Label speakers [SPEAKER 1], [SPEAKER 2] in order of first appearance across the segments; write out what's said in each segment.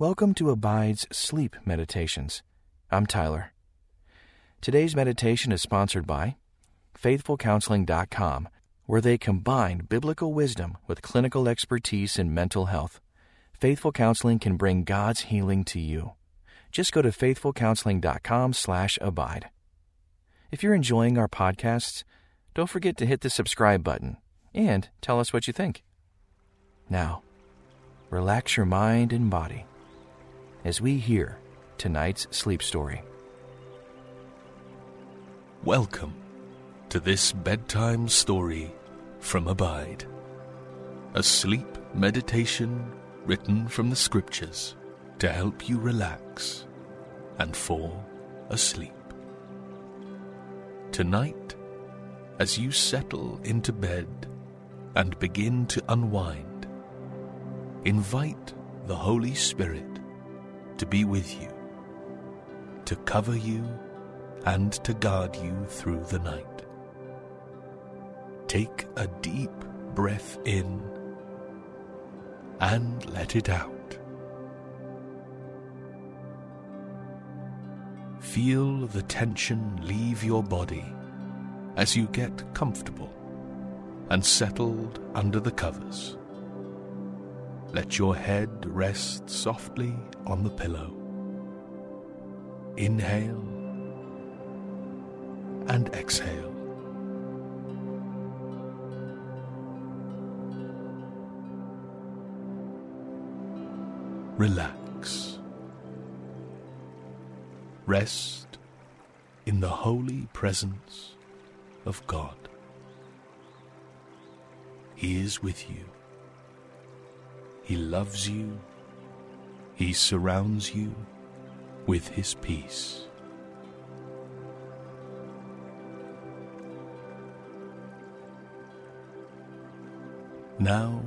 [SPEAKER 1] Welcome to Abide's Sleep Meditations. I'm Tyler. Today's meditation is sponsored by FaithfulCounseling.com, where they combine biblical wisdom with clinical expertise in mental health. Faithful Counseling can bring God's healing to you. Just go to faithfulcounseling.com/abide. If you're enjoying our podcasts, don't forget to hit the subscribe button and tell us what you think. Now, relax your mind and body as we hear tonight's sleep story.
[SPEAKER 2] Welcome to this bedtime story from Abide, a sleep meditation written from the scriptures to help you relax and fall asleep. Tonight, as you settle into bed and begin to unwind, invite the Holy Spirit to be with you, to cover you, and to guard you through the night. Take a deep breath in and let it out. Feel the tension leave your body as you get comfortable and settled under the covers. Let your head rest softly on the pillow. Inhale and exhale. Relax. Rest in the holy presence of God. He is with you. He loves you. He surrounds you with His peace. Now,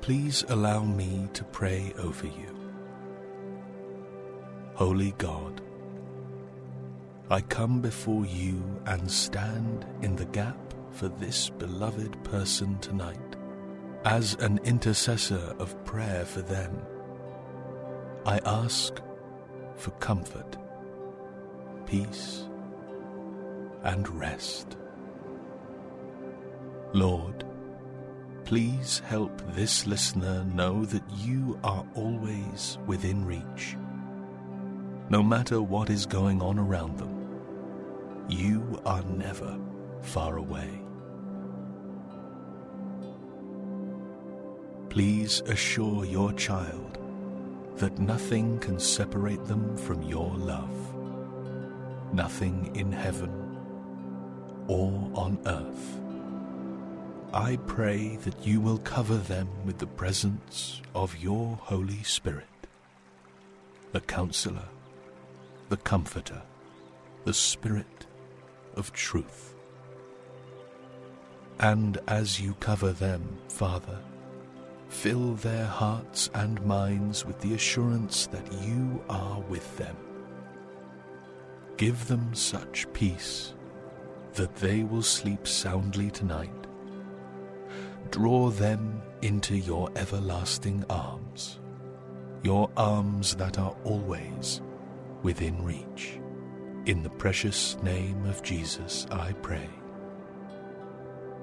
[SPEAKER 2] please allow me to pray over you. Holy God, I come before you and stand in the gap for this beloved person tonight as an intercessor of prayer for them. I ask for comfort, peace, and rest. Lord, please help this listener know that you are always within reach. No matter what is going on around them, you are never far away. Please assure your child that nothing can separate them from your love. Nothing in heaven or on earth. I pray that you will cover them with the presence of your Holy Spirit, the Counselor, the Comforter, the Spirit of truth. And as you cover them, Father, fill their hearts and minds with the assurance that you are with them. Give them such peace that they will sleep soundly tonight. Draw them into your everlasting arms, your arms that are always within reach. In the precious name of Jesus, I pray.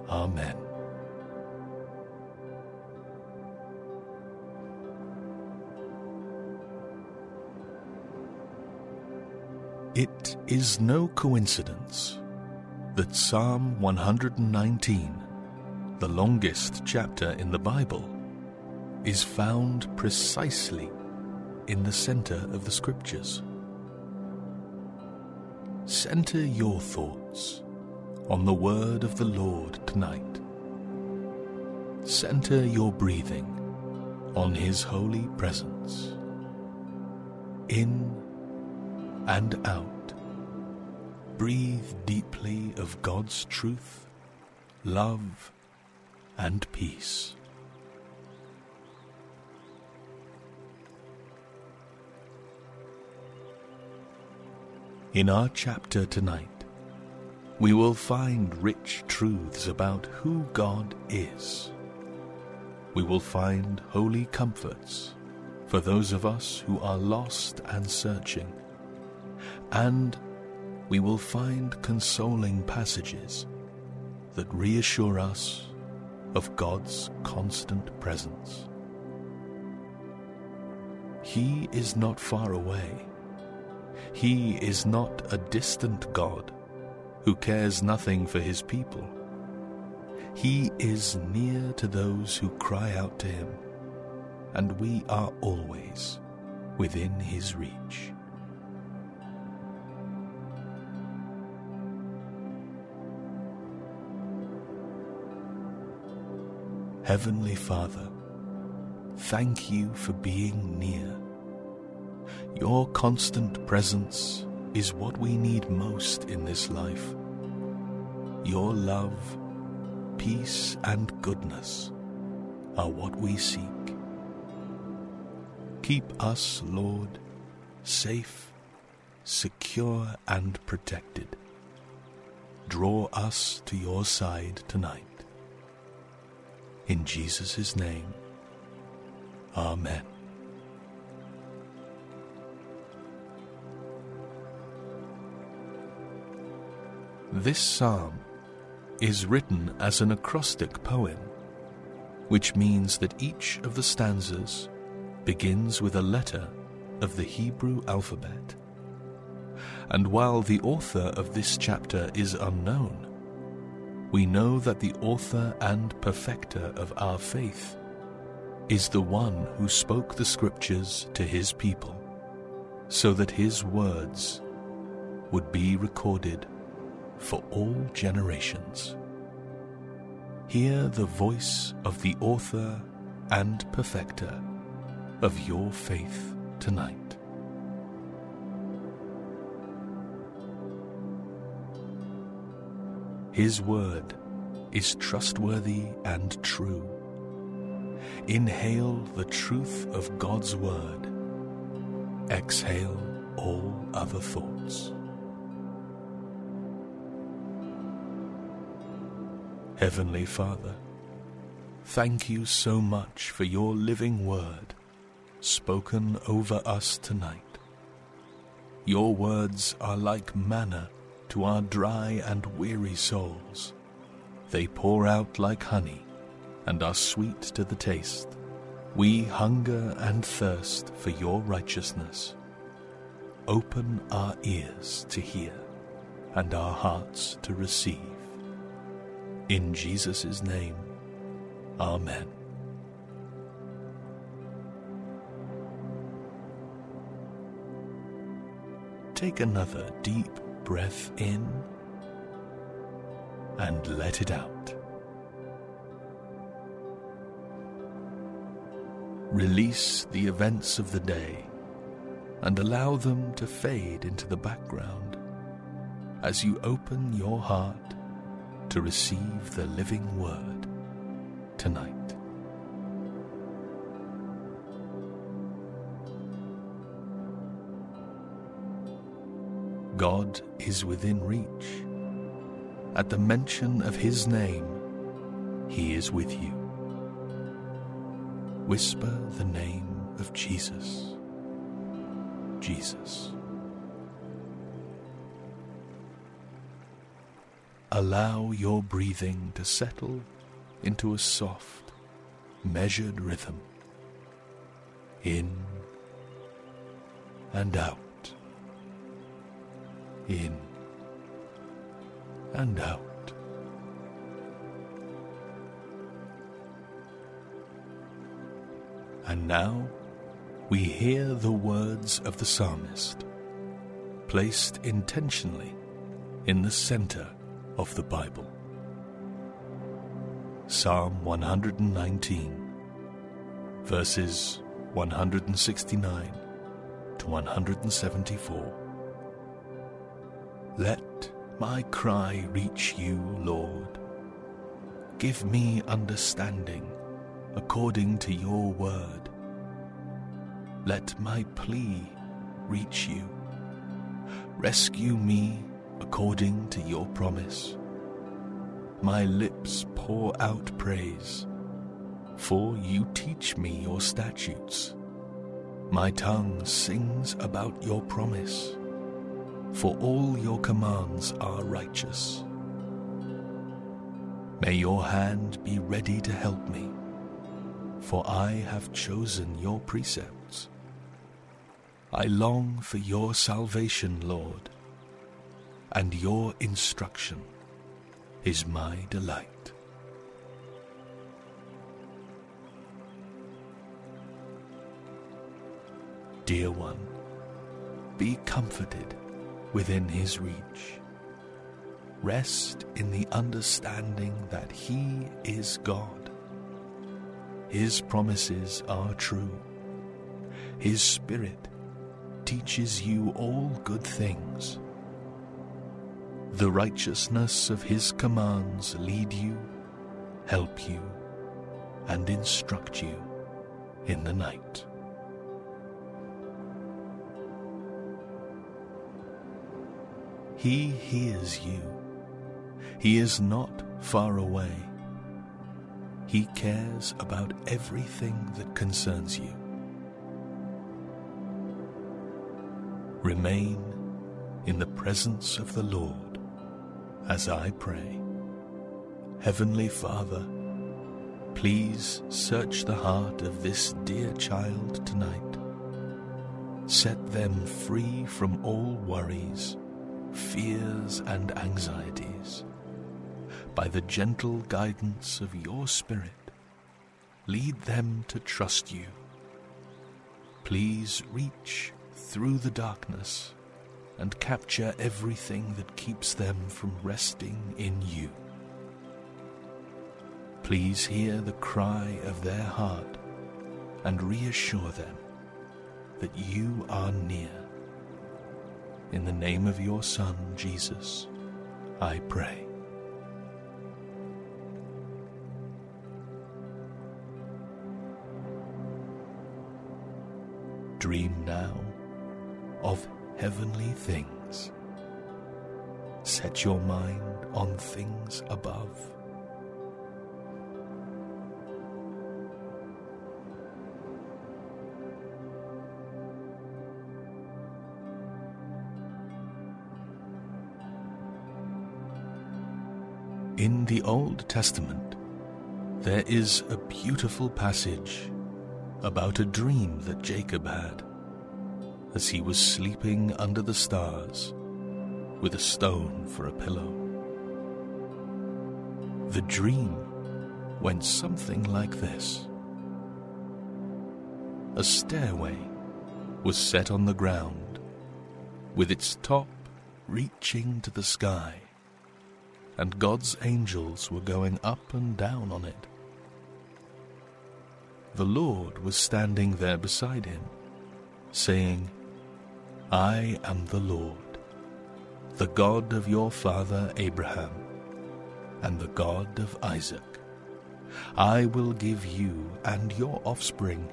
[SPEAKER 2] Amen. It is no coincidence that Psalm 119, the longest chapter in the Bible, is found precisely in the center of the Scriptures. Center your thoughts on the word of the Lord tonight. Center your breathing on His holy presence. In and out. Breathe deeply of God's truth, love, and peace. In our chapter tonight, we will find rich truths about who God is. We will find holy comforts for those of us who are lost and searching, and we will find consoling passages that reassure us of God's constant presence. He is not far away. He is not a distant God who cares nothing for his people. He is near to those who cry out to him, and we are always within his reach. Heavenly Father, thank you for being near. Your constant presence is what we need most in this life. Your love, peace, and goodness are what we seek. Keep us, Lord, safe, secure, and protected. Draw us to your side tonight. In Jesus' name, Amen. This psalm is written as an acrostic poem, which means that each of the stanzas begins with a letter of the Hebrew alphabet. And while the author of this chapter is unknown, we know that the author and perfecter of our faith is the one who spoke the scriptures to his people, so that his words would be recorded for all generations. Hear the voice of the author and perfecter of your faith tonight. His word is trustworthy and true. Inhale the truth of God's word. Exhale all other thoughts. Heavenly Father, thank you so much for your living word spoken over us tonight. Your words are like manna to our dry and weary souls. They pour out like honey and are sweet to the taste. We hunger and thirst for your righteousness. Open our ears to hear and our hearts to receive. In Jesus' name, Amen. Take another deep breath in and let it out. Release the events of the day and allow them to fade into the background as you open your heart to receive the living word tonight. God is within reach. At the mention of His name, He is with you. Whisper the name of Jesus. Jesus. Allow your breathing to settle into a soft, measured rhythm. In and out. In and out. And now we hear the words of the psalmist, placed intentionally in the center of the Bible. Psalm 119, verses 169 to 174. Let my cry reach you, Lord. Give me understanding according to your word. Let my plea reach you. Rescue me according to your promise. My lips pour out praise, for you teach me your statutes. My tongue sings about your promise, for all your commands are righteous. May your hand be ready to help me, for I have chosen your precepts. I long for your salvation, Lord, and your instruction is my delight. Dear one, be comforted within his reach. Rest in the understanding that he is God. His promises are true. His Spirit teaches you all good things. The righteousness of his commands lead you, help you, and instruct you in the night. He hears you. He is not far away. He cares about everything that concerns you. Remain in the presence of the Lord as I pray. Heavenly Father, please search the heart of this dear child tonight. Set them free from all worries fears, and anxieties. By the gentle guidance of your Spirit, lead them to trust you. Please reach through the darkness and capture everything that keeps them from resting in you. Please hear the cry of their heart and reassure them that you are near in the name of your Son, Jesus, I pray. Dream now of heavenly things. Set your mind on things above. In the Old Testament, there is a beautiful passage about a dream that Jacob had as he was sleeping under the stars with a stone for a pillow. The dream went something like this A stairway was set on the ground, with its top reaching to the sky and God's angels were going up and down on it. The Lord was standing there beside him, saying, I am the Lord, the God of your father Abraham, and the God of Isaac. I will give you and your offspring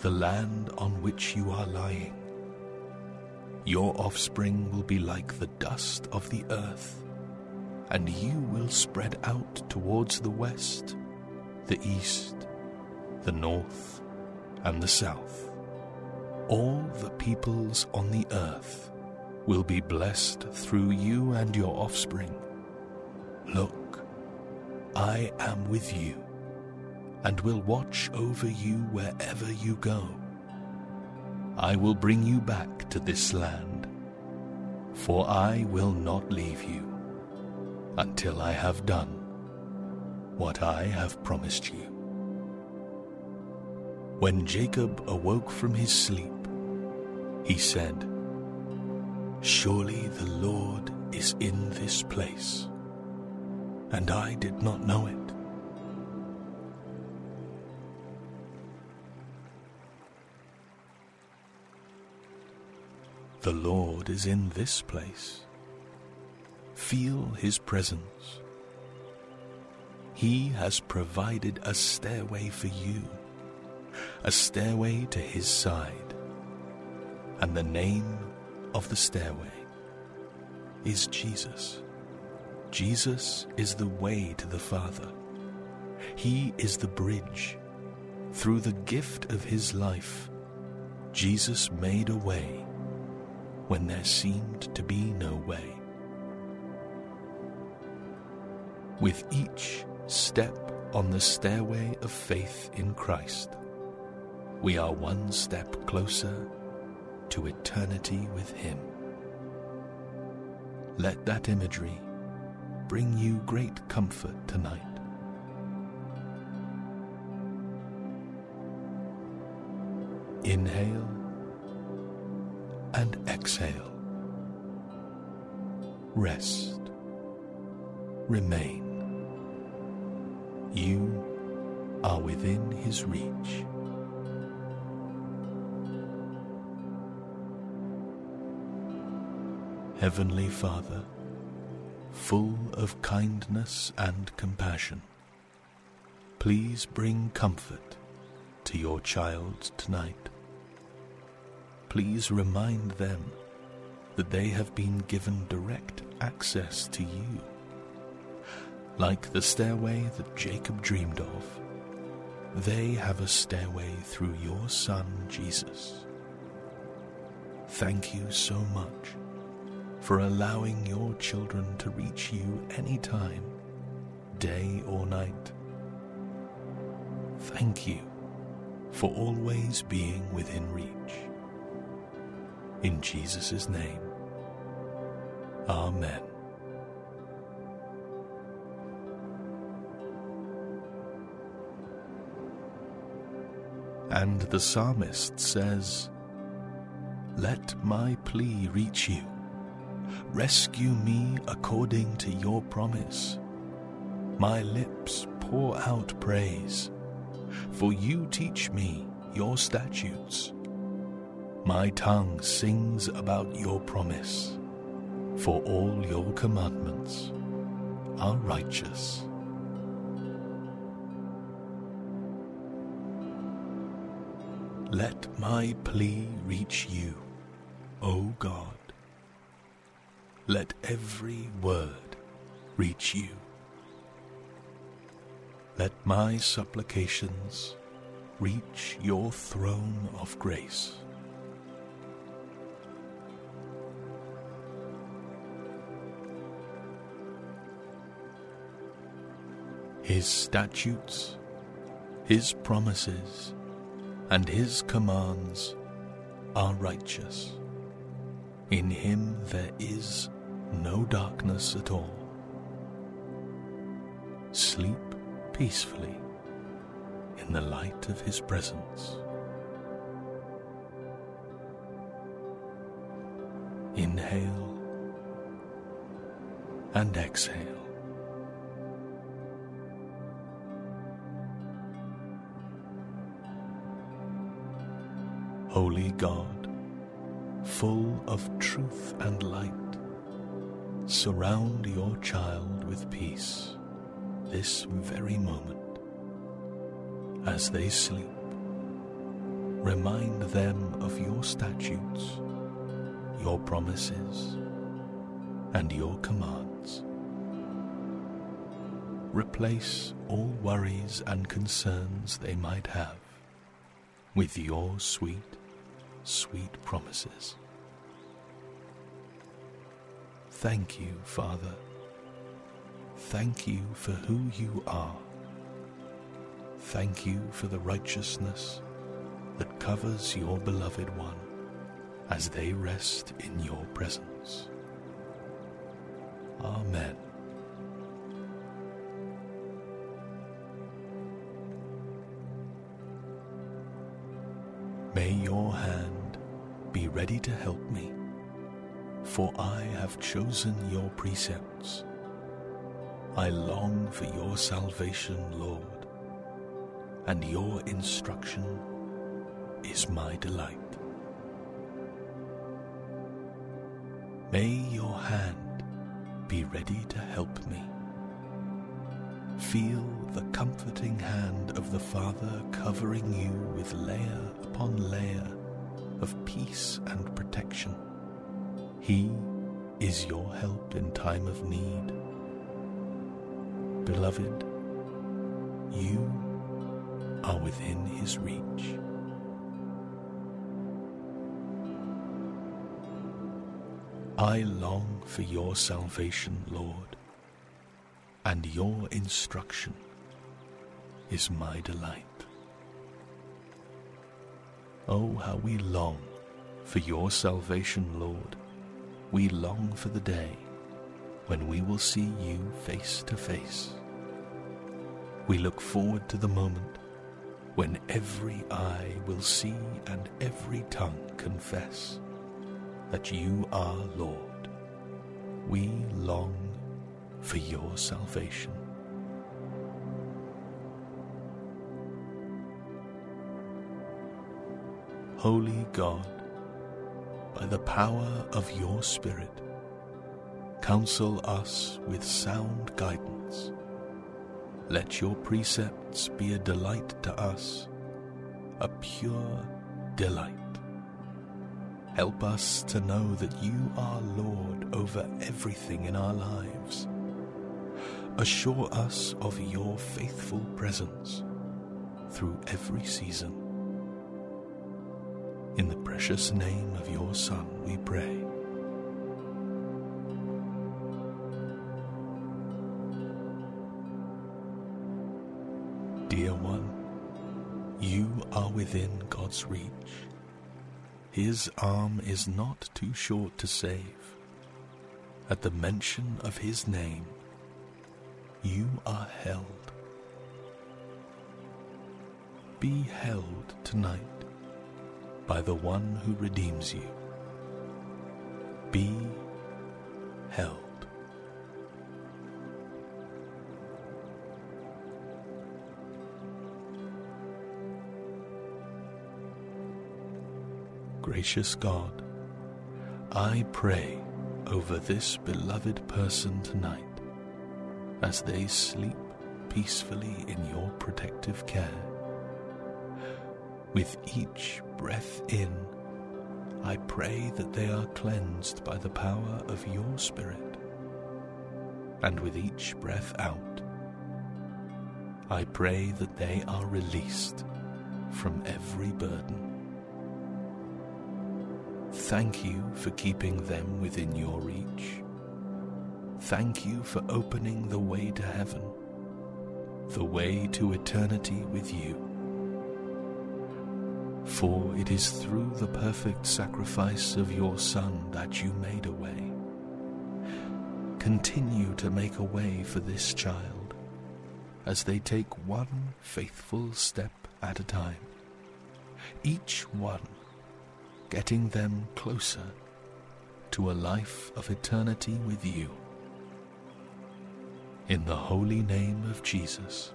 [SPEAKER 2] the land on which you are lying. Your offspring will be like the dust of the earth and you will spread out towards the west, the east, the north, and the south. All the peoples on the earth will be blessed through you and your offspring. Look, I am with you, and will watch over you wherever you go. I will bring you back to this land, for I will not leave you until I have done what I have promised you. When Jacob awoke from his sleep, he said, Surely the Lord is in this place, and I did not know it. The Lord is in this place Feel His presence. He has provided a stairway for you, a stairway to His side. And the name of the stairway is Jesus. Jesus is the way to the Father. He is the bridge. Through the gift of His life, Jesus made a way when there seemed to be no way. With each step on the stairway of faith in Christ, we are one step closer to eternity with Him. Let that imagery bring you great comfort tonight. Inhale and exhale. Rest. Remain. You are within His reach. Heavenly Father, full of kindness and compassion, please bring comfort to your child tonight. Please remind them that they have been given direct access to you. Like the stairway that Jacob dreamed of, they have a stairway through your Son, Jesus. Thank you so much for allowing your children to reach you anytime, day or night. Thank you for always being within reach. In Jesus' name, Amen. And the psalmist says, Let my plea reach you Rescue me according to your promise. My lips pour out praise, for you teach me your statutes. My tongue sings about your promise, for all your commandments are righteous. Let my plea reach you, O God let every word reach you. Let my supplications reach your throne of grace. His statutes, His promises, and His commands are righteous. In Him there is no darkness at all. Sleep peacefully in the light of His presence. Inhale and exhale. Holy God, full of truth and light, surround your child with peace this very moment. As they sleep, remind them of your statutes, your promises, and your commands. Replace all worries and concerns they might have with your sweet, sweet promises. Thank you, Father. Thank you for who you are. Thank you for the righteousness that covers your beloved one as they rest in your presence. Amen. May your hand be ready to help me for I have chosen your precepts. I long for your salvation, Lord, and your instruction is my delight. May your hand be ready to help me. Feel the comforting hand of the Father covering you with layer upon layer of peace and protection. He is your help in time of need. Beloved, you are within his reach. I long for your salvation, Lord, and your instruction is my delight. Oh, how we long for your salvation, Lord. We long for the day when we will see you face to face. We look forward to the moment when every eye will see and every tongue confess that you are Lord. We long for your salvation. Holy God, by the power of your Spirit, counsel us with sound guidance. Let your precepts be a delight to us, a pure delight. Help us to know that you are Lord over everything in our lives. Assure us of your faithful presence through every season. In the precious name of your Son, we pray. Dear one, you are within God's reach. His arm is not too short to save. At the mention of his name, you are held. Be held tonight by the one who redeems you. Be held. Gracious God, I pray over this beloved person tonight as they sleep peacefully in your protective care. With each breath in, I pray that they are cleansed by the power of your Spirit. And with each breath out, I pray that they are released from every burden. Thank you for keeping them within your reach. Thank you for opening the way to heaven, the way to eternity with you. For it is through the perfect sacrifice of your Son that you made a way. Continue to make a way for this child as they take one faithful step at a time, each one getting them closer to a life of eternity with you. In the holy name of Jesus,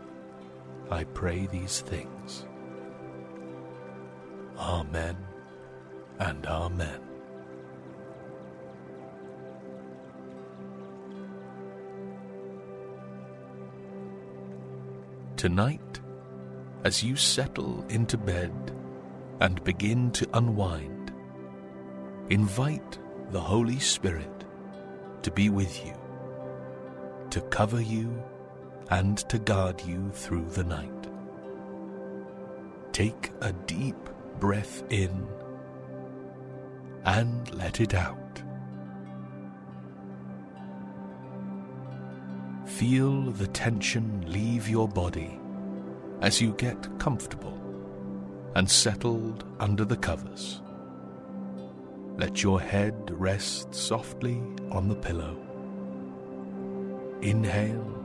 [SPEAKER 2] I pray these things. Amen and Amen. Tonight, as you settle into bed and begin to unwind, invite the Holy Spirit to be with you, to cover you, and to guard you through the night. Take a deep breath in and let it out. Feel the tension leave your body as you get comfortable and settled under the covers. Let your head rest softly on the pillow. Inhale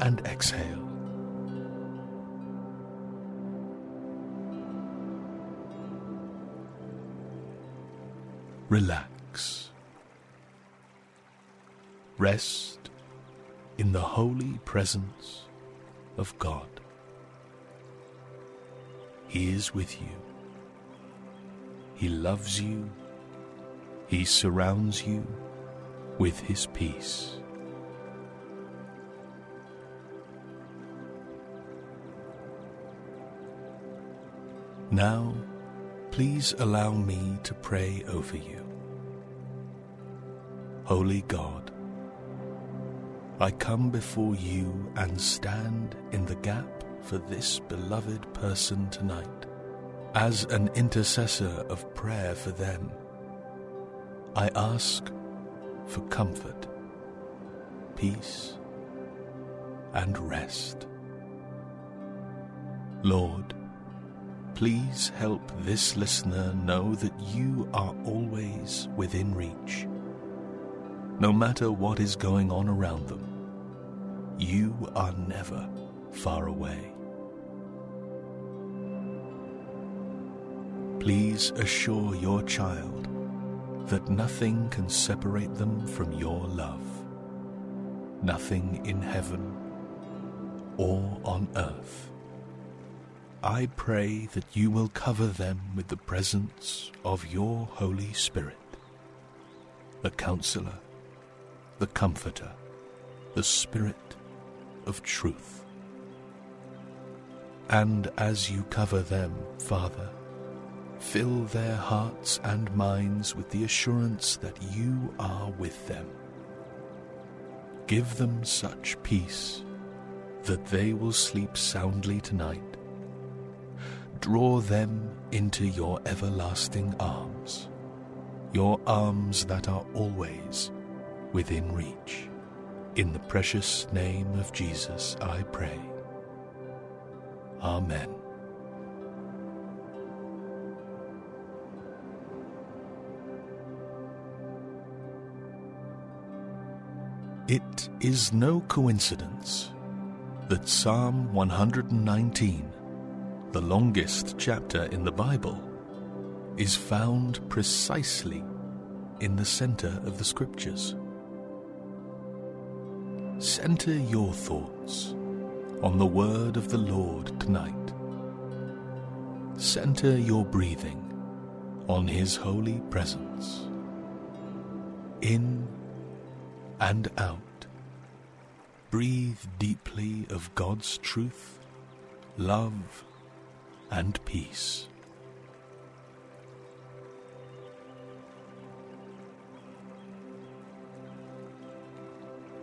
[SPEAKER 2] and exhale. Relax. Rest in the holy presence of God. He is with you. He loves you. He surrounds you with His peace. Now, please allow me to pray over you. Holy God, I come before you and stand in the gap for this beloved person tonight as an intercessor of prayer for them. I ask for comfort, peace, and rest. Lord, please help this listener know that you are always within reach. No matter what is going on around them, you are never far away. Please assure your child that nothing can separate them from your love. Nothing in heaven or on earth. I pray that you will cover them with the presence of your Holy Spirit, the Counselor, the Comforter, the Spirit of truth. And as you cover them, Father, fill their hearts and minds with the assurance that you are with them. Give them such peace that they will sleep soundly tonight. Draw them into your everlasting arms, your arms that are always within reach. In the precious name of Jesus, I pray. Amen. It is no coincidence that Psalm 119, the longest chapter in the Bible, is found precisely in the center of the Scriptures. Center your thoughts on the word of the Lord tonight. Center your breathing on His holy presence. In and out. Breathe deeply of God's truth, love, and peace.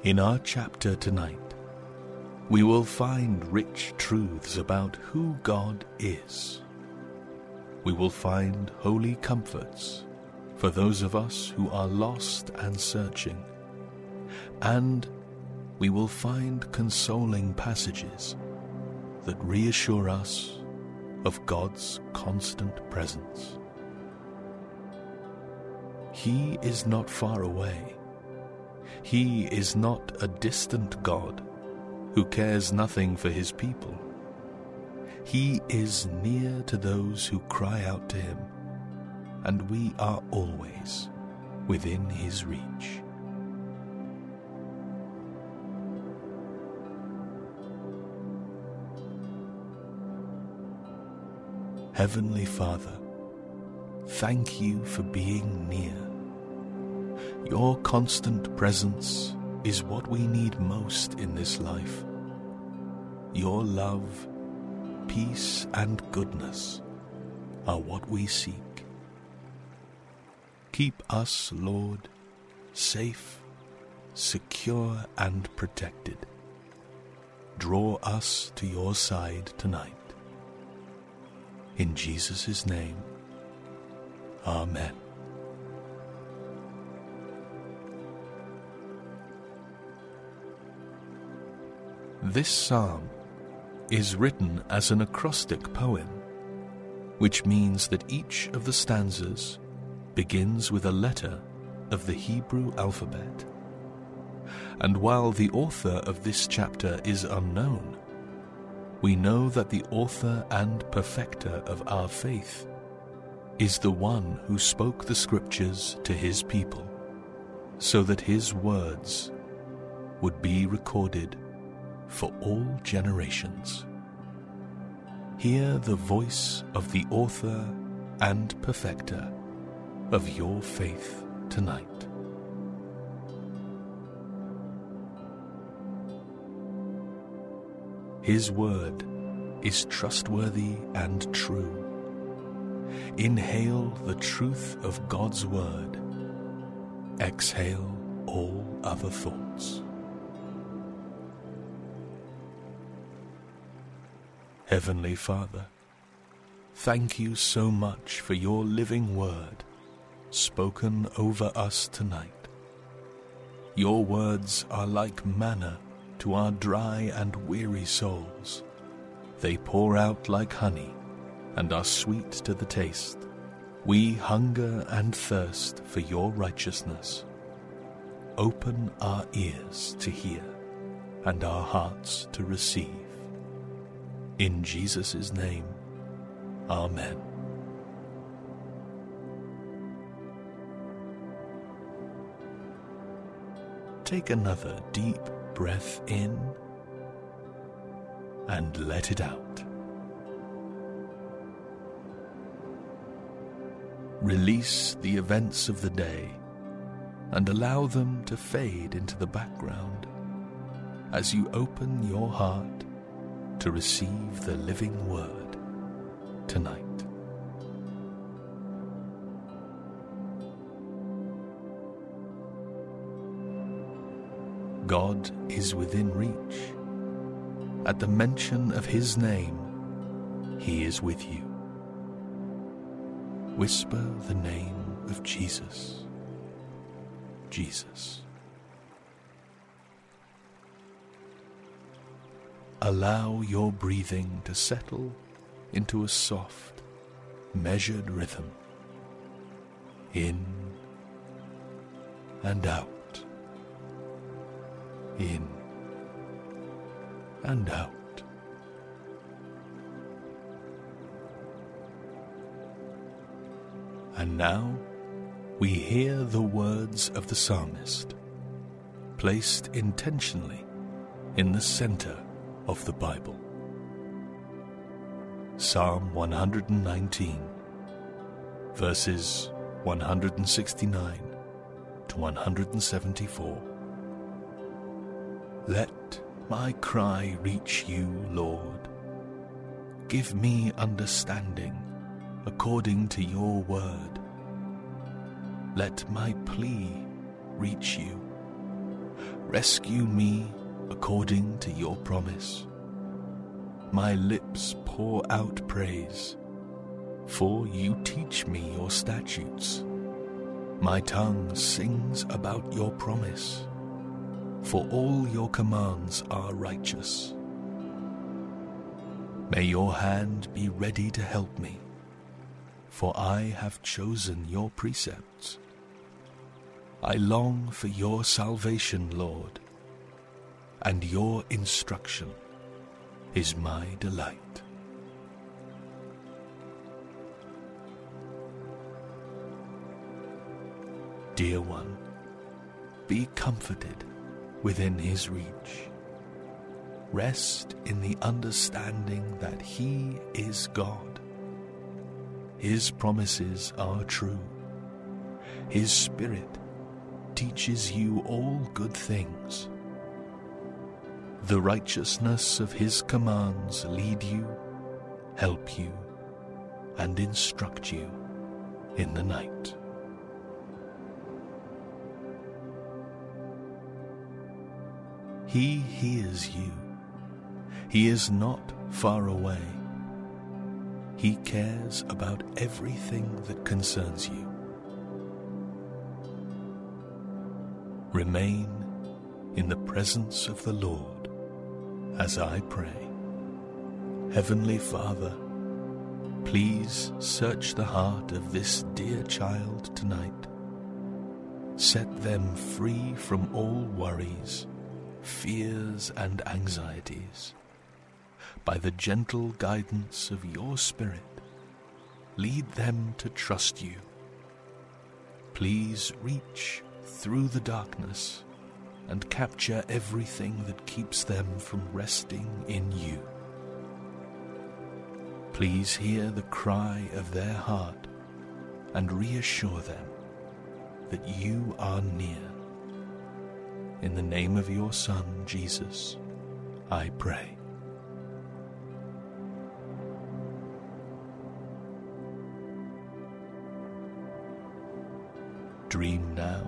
[SPEAKER 2] In our chapter tonight, we will find rich truths about who God is. We will find holy comforts for those of us who are lost and searching and we will find consoling passages that reassure us of God's constant presence. He is not far away. He is not a distant God who cares nothing for his people. He is near to those who cry out to him, and we are always within his reach. Heavenly Father, thank you for being near. Your constant presence is what we need most in this life. Your love, peace, and goodness are what we seek. Keep us, Lord, safe, secure, and protected. Draw us to your side tonight. In Jesus' name, Amen. This psalm is written as an acrostic poem, which means that each of the stanzas begins with a letter of the Hebrew alphabet. And while the author of this chapter is unknown, we know that the author and perfecter of our faith is the one who spoke the scriptures to his people, so that his words would be recorded for all generations. Hear the voice of the author and perfecter of your faith tonight. His word is trustworthy and true. Inhale the truth of God's word. Exhale all other thoughts. Heavenly Father, thank you so much for your living word, spoken over us tonight. Your words are like manna to our dry and weary souls. They pour out like honey and are sweet to the taste. We hunger and thirst for your righteousness. Open our ears to hear and our hearts to receive. In Jesus' name, Amen. Take another deep breath in and let it out. Release the events of the day and allow them to fade into the background as you open your heart to receive the living word tonight. God is within reach. At the mention of His name, He is with you. Whisper the name of Jesus. Jesus. Allow your breathing to settle into a soft, measured rhythm. In and out in and out. And now we hear the words of the psalmist, placed intentionally in the center of the Bible. Psalm 119, verses 169 to 174. Let my cry reach you, Lord. Give me understanding according to your word. Let my plea reach you. Rescue me according to your promise. My lips pour out praise, for you teach me your statutes. My tongue sings about your promise for all your commands are righteous. May your hand be ready to help me, for I have chosen your precepts. I long for your salvation, Lord, and your instruction is my delight. Dear one, be comforted within his reach. Rest in the understanding that he is God. His promises are true. His Spirit teaches you all good things. The righteousness of his commands lead you, help you, and instruct you in the night. He hears you. He is not far away. He cares about everything that concerns you. Remain in the presence of the Lord as I pray. Heavenly Father, please search the heart of this dear child tonight. Set them free from all worries fears, and anxieties. By the gentle guidance of your Spirit, lead them to trust you. Please reach through the darkness and capture everything that keeps them from resting in you. Please hear the cry of their heart and reassure them that you are near in the name of your Son, Jesus, I pray. Dream now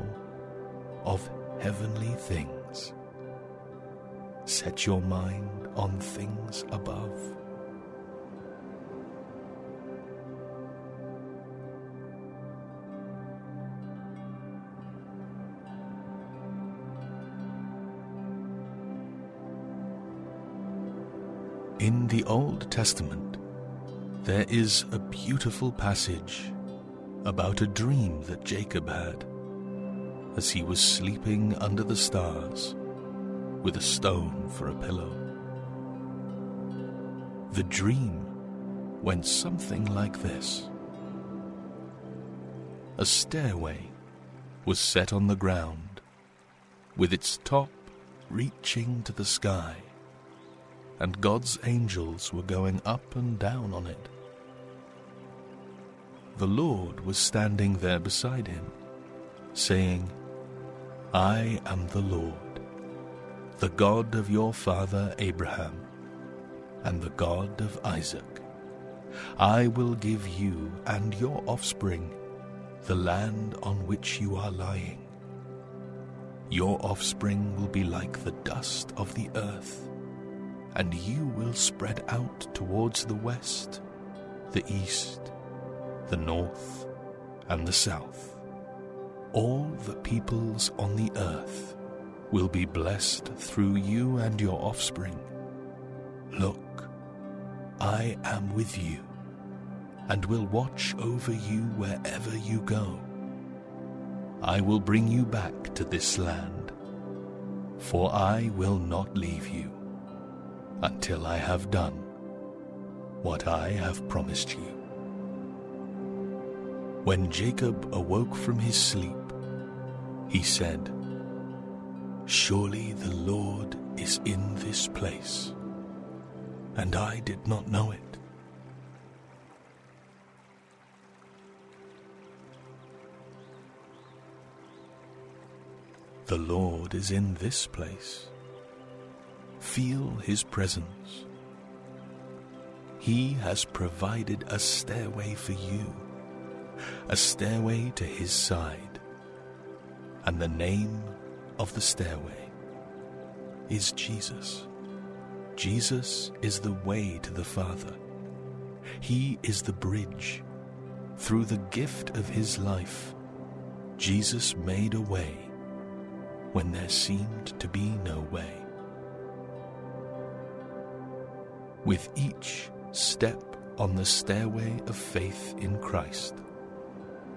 [SPEAKER 2] of heavenly things. Set your mind on things above. In the Old Testament, there is a beautiful passage about a dream that Jacob had as he was sleeping under the stars with a stone for a pillow. The dream went something like this A stairway was set on the ground, with its top reaching to the sky, and God's angels were going up and down on it. The Lord was standing there beside him, saying, I am the Lord, the God of your father Abraham, and the God of Isaac. I will give you and your offspring the land on which you are lying. Your offspring will be like the dust of the earth, and you will spread out towards the west, the east, the north, and the south. All the peoples on the earth will be blessed through you and your offspring. Look, I am with you and will watch over you wherever you go. I will bring you back to this land, for I will not leave you until I have done what I have promised you. When Jacob awoke from his sleep, he said, Surely the Lord is in this place, and I did not know it. The Lord is in this place. Feel His presence. He has provided a stairway for you, a stairway to His side. And the name of the stairway is Jesus. Jesus is the way to the Father. He is the bridge. Through the gift of His life, Jesus made a way when there seemed to be no way. With each step on the stairway of faith in Christ,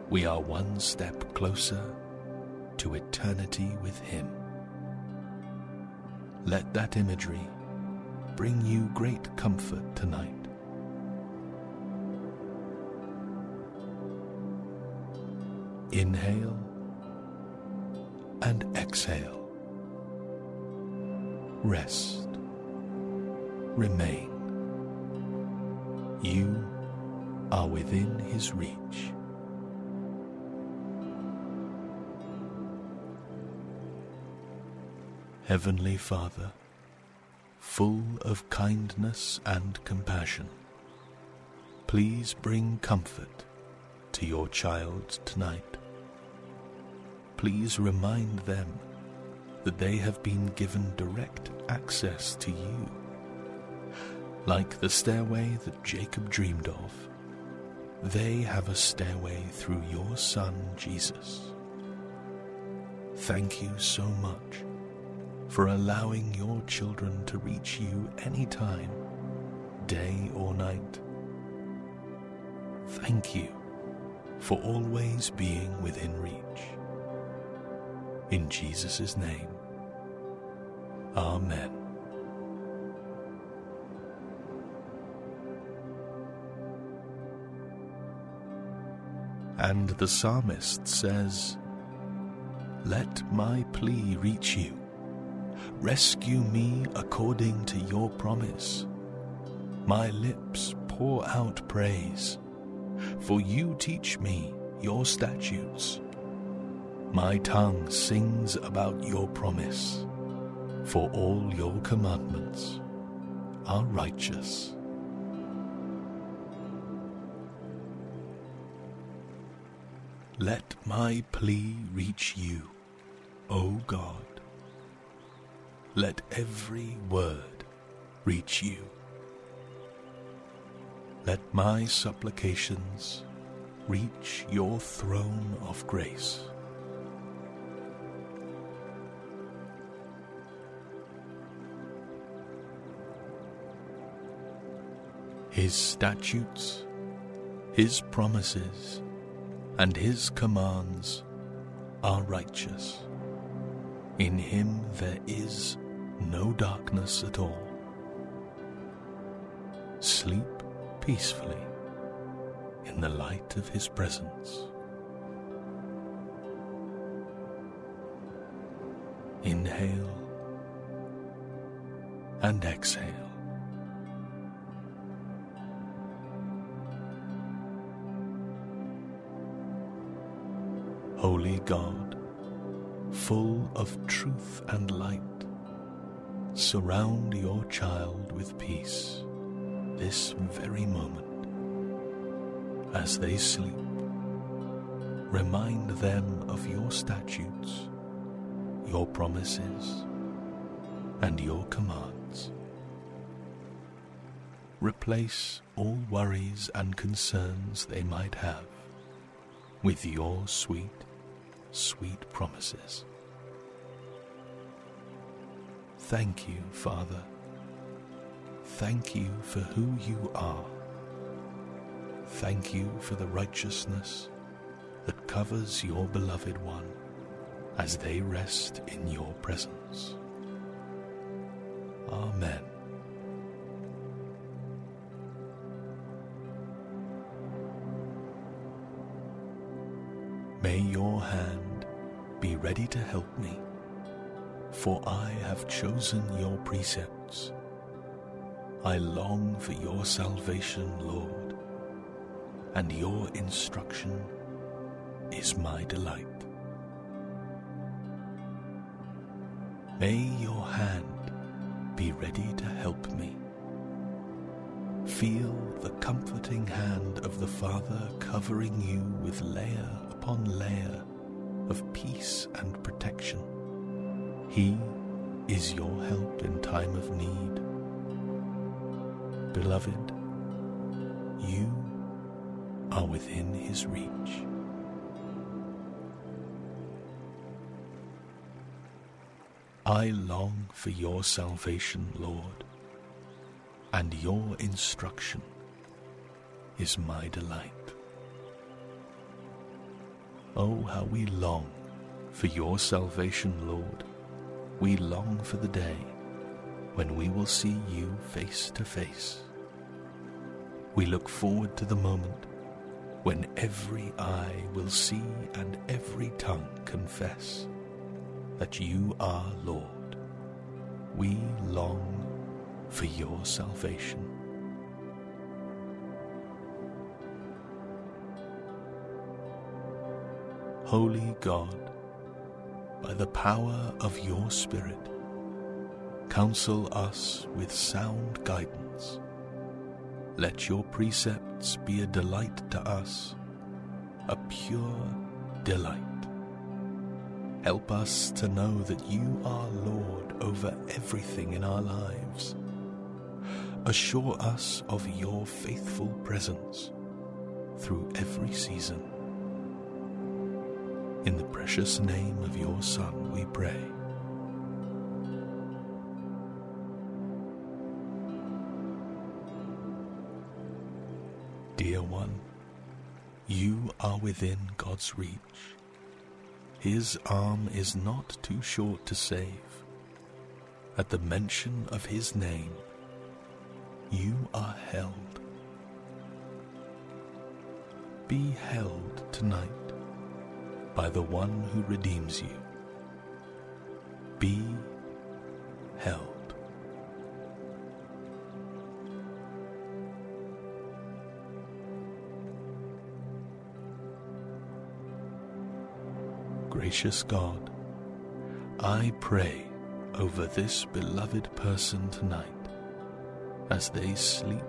[SPEAKER 2] we are one step closer to eternity with Him. Let that imagery bring you great comfort tonight. Inhale and exhale. Rest. Remain. You are within his reach. Heavenly Father, full of kindness and compassion, please bring comfort to your child tonight please remind them that they have been given direct access to you. Like the stairway that Jacob dreamed of, they have a stairway through your Son, Jesus. Thank you so much for allowing your children to reach you anytime, day or night. Thank you for always being within reach. In Jesus' name, Amen. And the psalmist says, Let my plea reach you. Rescue me according to your promise. My lips pour out praise, for you teach me your statutes. My tongue sings about your promise, for all your commandments are righteous. Let my plea reach you, O God. Let every word reach you. Let my supplications reach your throne of grace. His statutes, His promises, and His commands are righteous. In Him there is no darkness at all. Sleep peacefully in the light of His presence. Inhale and exhale. Holy God, full of truth and light, surround your child with peace this very moment. As they sleep, remind them of your statutes, your promises, and your commands. Replace all worries and concerns they might have with your sweet, sweet promises. Thank you, Father. Thank you for who you are. Thank you for the righteousness that covers your beloved one as they rest in your presence. Amen. May your hand be ready to help me, for I have chosen your precepts. I long for your salvation, Lord, and your instruction is my delight. May your hand be ready to help me. Feel the comforting hand of the Father covering you with layer upon layer of peace and protection. He is your help in time of need. Beloved, you are within his reach. I long for your salvation, Lord, and your instruction is my delight. Oh, how we long for your salvation, Lord. We long for the day when we will see you face to face. We look forward to the moment when every eye will see and every tongue confess that you are Lord. We long for your salvation. Holy God, by the power of your Spirit, counsel us with sound guidance. Let your precepts be a delight to us, a pure delight. Help us to know that you are Lord over everything in our lives. Assure us of your faithful presence through every season. In the precious name of your Son, we pray. Dear one, you are within God's reach. His arm is not too short to save. At the mention of his name, you are held. Be held tonight by the one who redeems you. Be held. Gracious God, I pray over this beloved person tonight as they sleep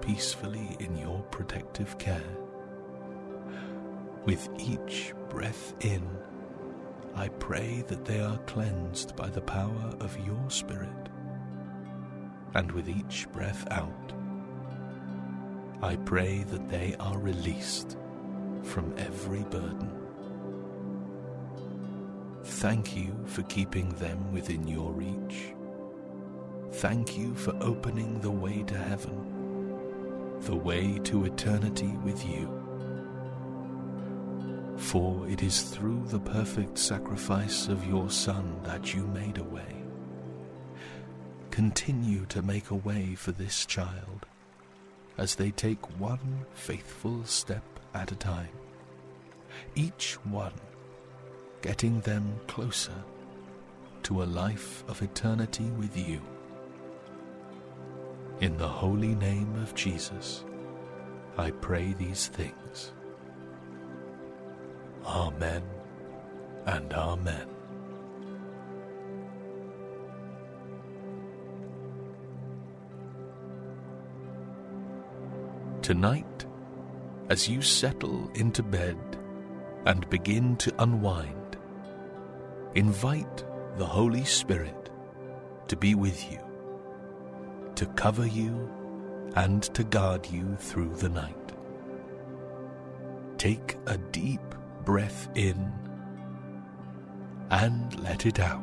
[SPEAKER 2] peacefully in your protective care. With each breath in, I pray that they are cleansed by the power of your Spirit. And with each breath out, I pray that they are released from every burden. Thank you for keeping them within your reach. Thank you for opening the way to heaven. the way to eternity with you. For it is through the perfect sacrifice of your Son that you made a way. Continue to make a way for this child as they take one faithful step at a time, each one getting them closer to a life of eternity with you. In the holy name of Jesus, I pray these things. Amen and Amen. Tonight, as you settle into bed and begin to unwind, invite the Holy Spirit to be with you, to cover you, and to guard you through the night. Take a deep breath in and let it out.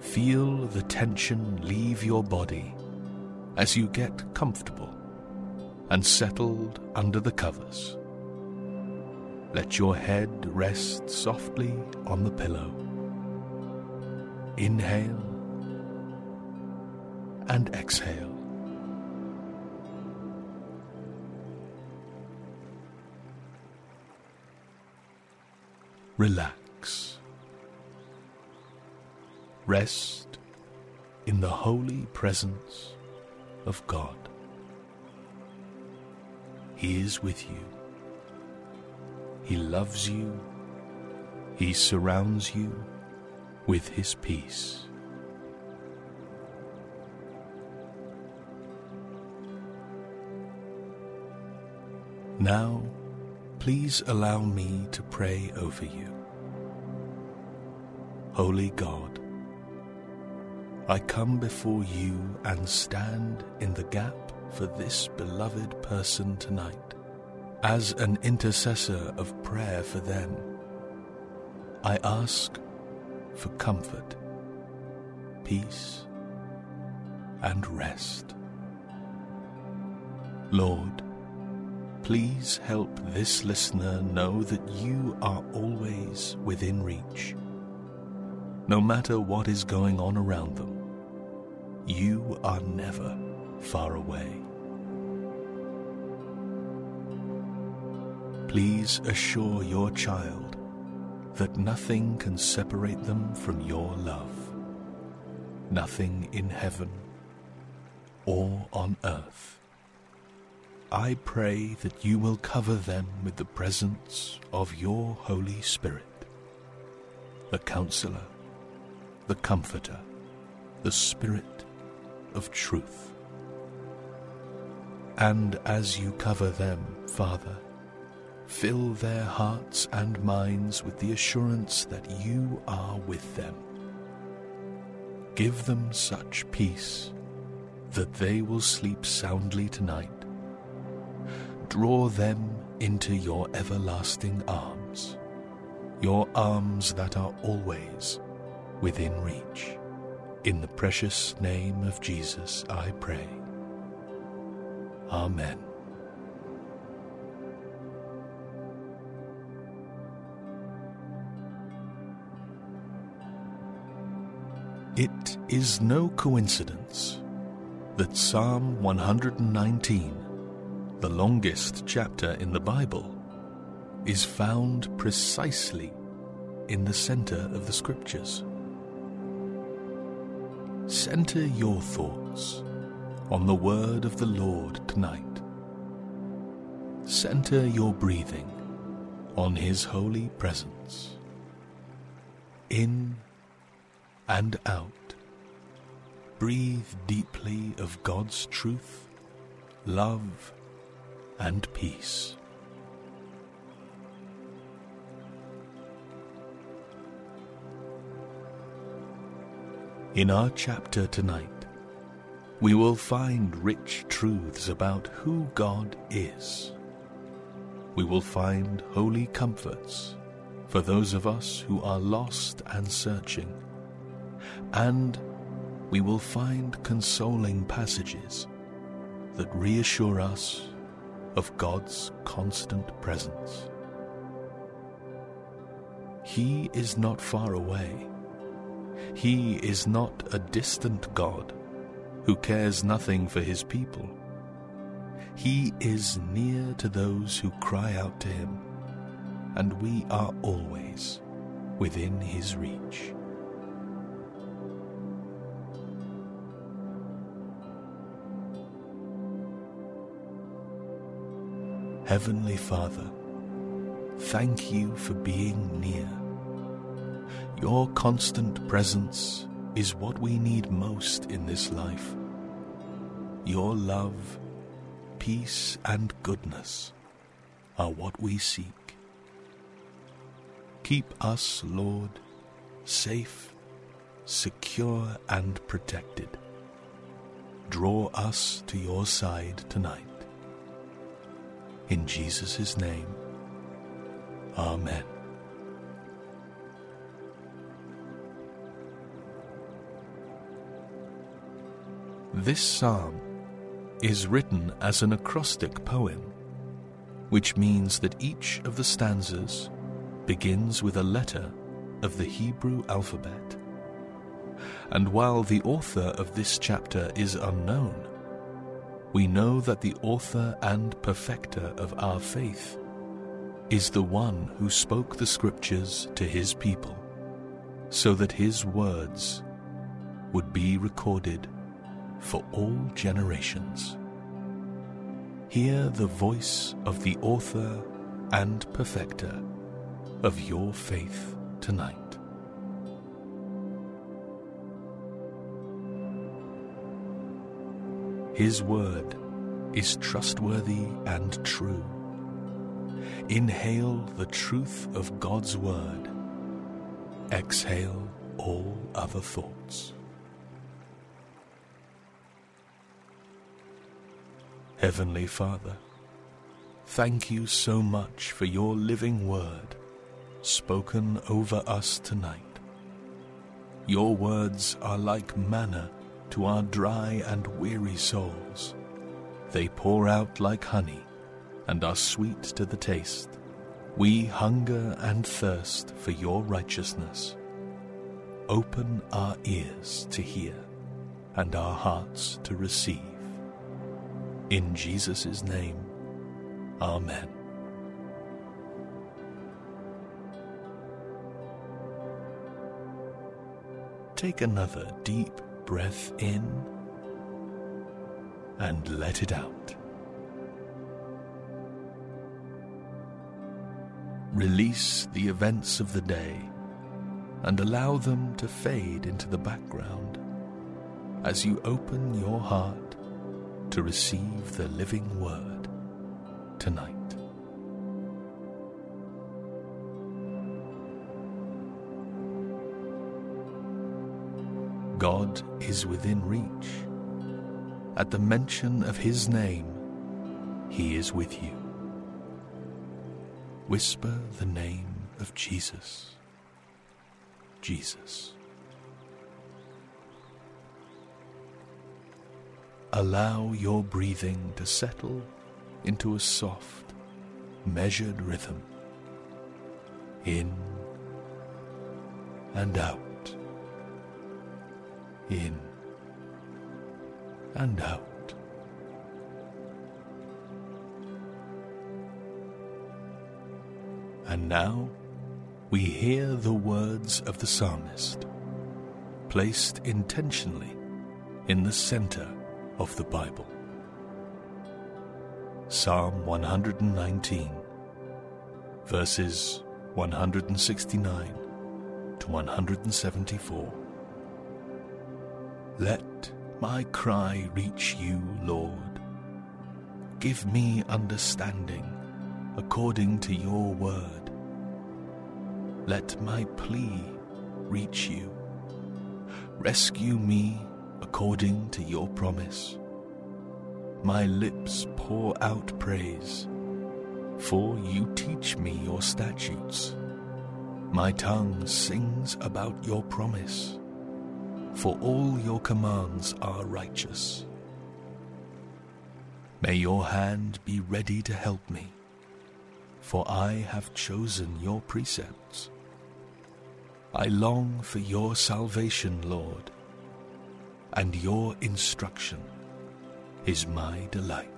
[SPEAKER 2] Feel the tension leave your body as you get comfortable and settled under the covers. Let your head rest softly on the pillow. Inhale and exhale. Relax. Rest in the holy presence of God. He is with you. He loves you. He surrounds you with His peace. Now, please allow me to pray over you. Holy God, I come before you and stand in the gap for this beloved person tonight as an intercessor of prayer for them. I ask for comfort, peace, and rest. Lord, please help this listener know that you are always within reach. No matter what is going on around them, you are never far away. Please assure your child that nothing can separate them from your love, nothing in heaven or on earth. I pray that you will cover them with the presence of your Holy Spirit, the Counselor, the Comforter, the Spirit of truth. And as you cover them, Father, fill their hearts and minds with the assurance that you are with them. Give them such peace that they will sleep soundly tonight. Draw them into your everlasting arms, your arms that are always within reach. In the precious name of Jesus, I pray. Amen. It is no coincidence that Psalm 119, the longest chapter in the Bible, is found precisely in the center of the Scriptures. Center your thoughts on the word of the Lord tonight. Center your breathing on His holy presence. In and out. Breathe deeply of God's truth, love, and peace. In our chapter tonight, we will find rich truths about who God is. We will find holy comforts for those of us who are lost and searching, and we will find consoling passages that reassure us of God's constant presence. He is not far away. He is not a distant God who cares nothing for his people. He is near to those who cry out to him, and we are always within his reach. Heavenly Father, thank you for being near. Your constant presence is what we need most in this life. Your love, peace, and goodness are what we seek. Keep us, Lord, safe, secure, and protected. Draw us to your side tonight. In Jesus' name, Amen. This psalm is written as an acrostic poem, which means that each of the stanzas begins with a letter of the Hebrew alphabet. And while the author of this chapter is unknown, we know that the author and perfecter of our faith is the one who spoke the scriptures to his people, so that his words would be recorded for all generations. Hear the voice of the author and perfecter of your faith tonight. His word is trustworthy and true. Inhale the truth of God's word. Exhale all other thoughts. Heavenly Father, thank you so much for your living word spoken over us tonight. Your words are like manna to our dry and weary souls. They pour out like honey and are sweet to the taste. We hunger and thirst for your righteousness. Open our ears to hear and our hearts to receive. In Jesus' name, Amen. Take another deep breath in and let it out. Release the events of the day and allow them to fade into the background as you open your heart to receive the living word tonight. God is within reach. At the mention of His name, He is with you. Whisper the name of Jesus. Jesus. Allow your breathing to settle into a soft, measured rhythm. In and out in and out. And now we hear the words of the psalmist, placed intentionally in the center of the Bible. Psalm 119, verses 169 to 174. Let my cry reach you, Lord. Give me understanding according to your word. Let my plea reach you. Rescue me according to your promise. My lips pour out praise, for you teach me your statutes. My tongue sings about your promise for all your commands are righteous. May your hand be ready to help me, for I have chosen your precepts. I long for your salvation, Lord, and your instruction is my delight.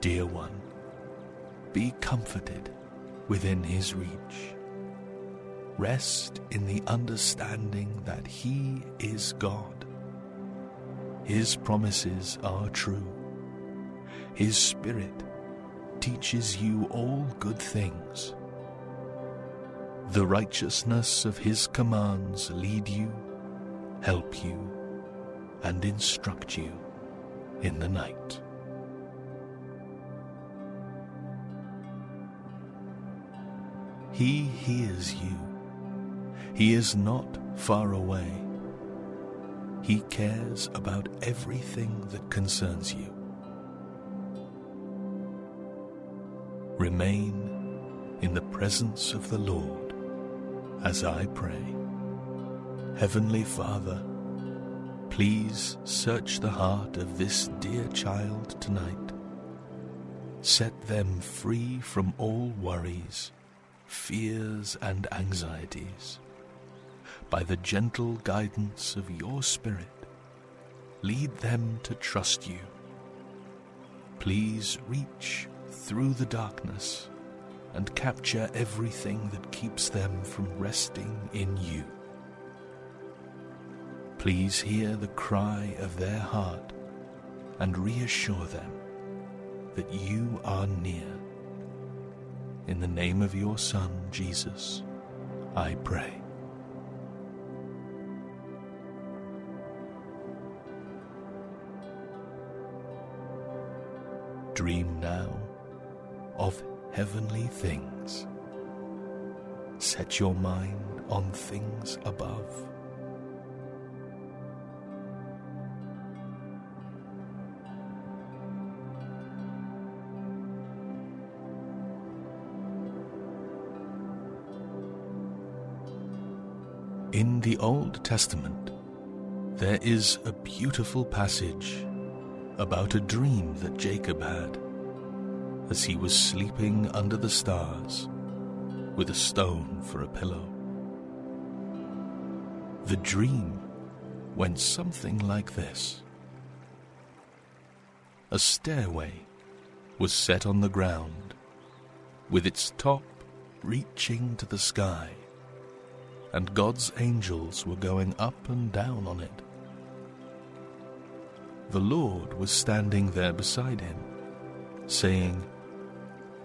[SPEAKER 2] Dear one, be comforted within his reach. Rest in the understanding that he is God. His promises are true. His Spirit teaches you all good things. The righteousness of his commands lead you, help you, and instruct you in the night. He hears you. He is not far away. He cares about everything that concerns you. Remain in the presence of the Lord as I pray. Heavenly Father, please search the heart of this dear child tonight. Set them free from all worries fears, and anxieties. By the gentle guidance of your Spirit, lead them to trust you. Please reach through the darkness and capture everything that keeps them from resting in you. Please hear the cry of their heart and reassure them that you are near in the name of your Son, Jesus, I pray. Dream now of heavenly things. Set your mind on things above. In the Old Testament, there is a beautiful passage about a dream that Jacob had as he was sleeping under the stars with a stone for a pillow. The dream went something like this A stairway was set on the ground, with its top reaching to the sky and God's angels were going up and down on it. The Lord was standing there beside him, saying,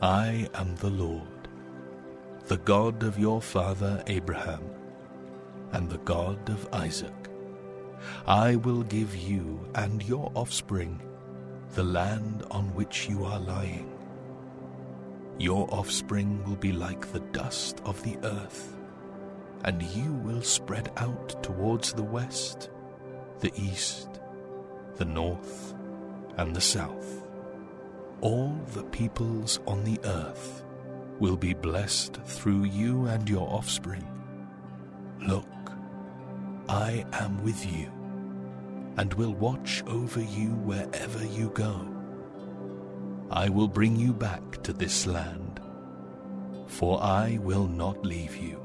[SPEAKER 2] I am the Lord, the God of your father Abraham, and the God of Isaac. I will give you and your offspring the land on which you are lying. Your offspring will be like the dust of the earth and you will spread out towards the west, the east, the north, and the south. All the peoples on the earth will be blessed through you and your offspring. Look, I am with you, and will watch over you wherever you go. I will bring you back to this land, for I will not leave you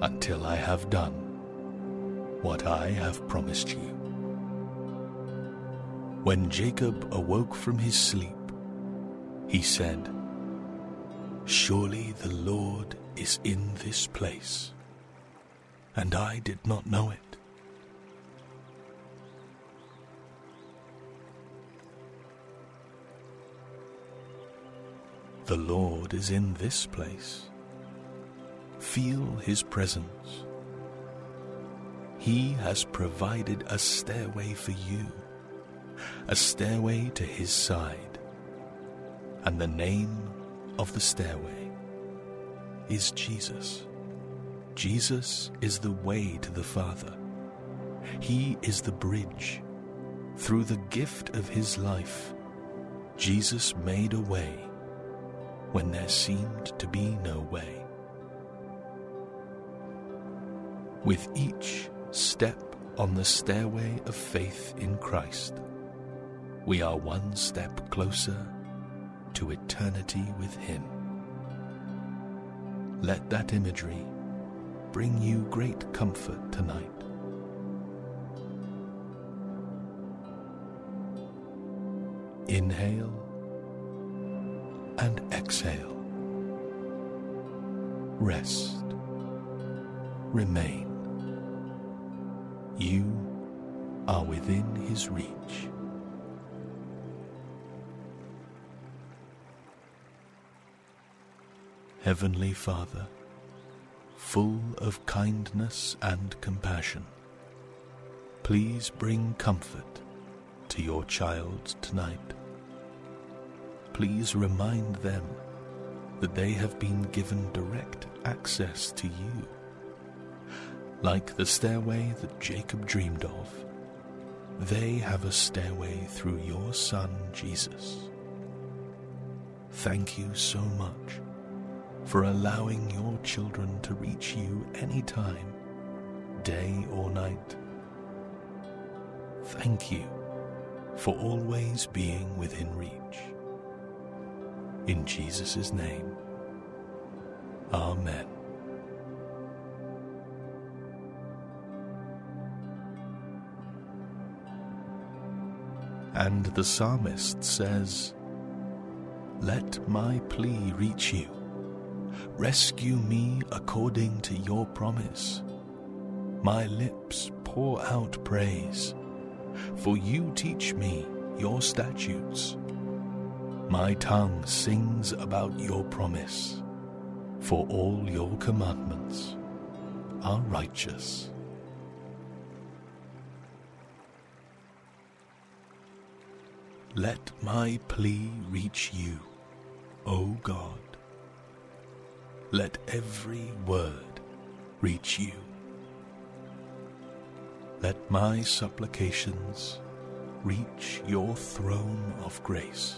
[SPEAKER 2] until I have done what I have promised you. When Jacob awoke from his sleep, he said, Surely the Lord is in this place, and I did not know it. The Lord is in this place Feel His presence. He has provided a stairway for you, a stairway to His side. And the name of the stairway is Jesus. Jesus is the way to the Father. He is the bridge. Through the gift of His life, Jesus made a way when there seemed to be no way. With each step on the stairway of faith in Christ, we are one step closer to eternity with Him. Let that imagery bring you great comfort tonight. Inhale and exhale. Rest. Remain. You are within His reach. Heavenly Father, full of kindness and compassion, please bring comfort to your child tonight. Please remind them that they have been given direct access to you. Like the stairway that Jacob dreamed of, they have a stairway through your Son, Jesus. Thank you so much for allowing your children to reach you anytime, day or night. Thank you for always being within reach. In Jesus' name, Amen. And the psalmist says, Let my plea reach you Rescue me according to your promise. My lips pour out praise, for you teach me your statutes. My tongue sings about your promise, for all your commandments are righteous. Let my plea reach you, O God let every word reach you. Let my supplications reach your throne of grace.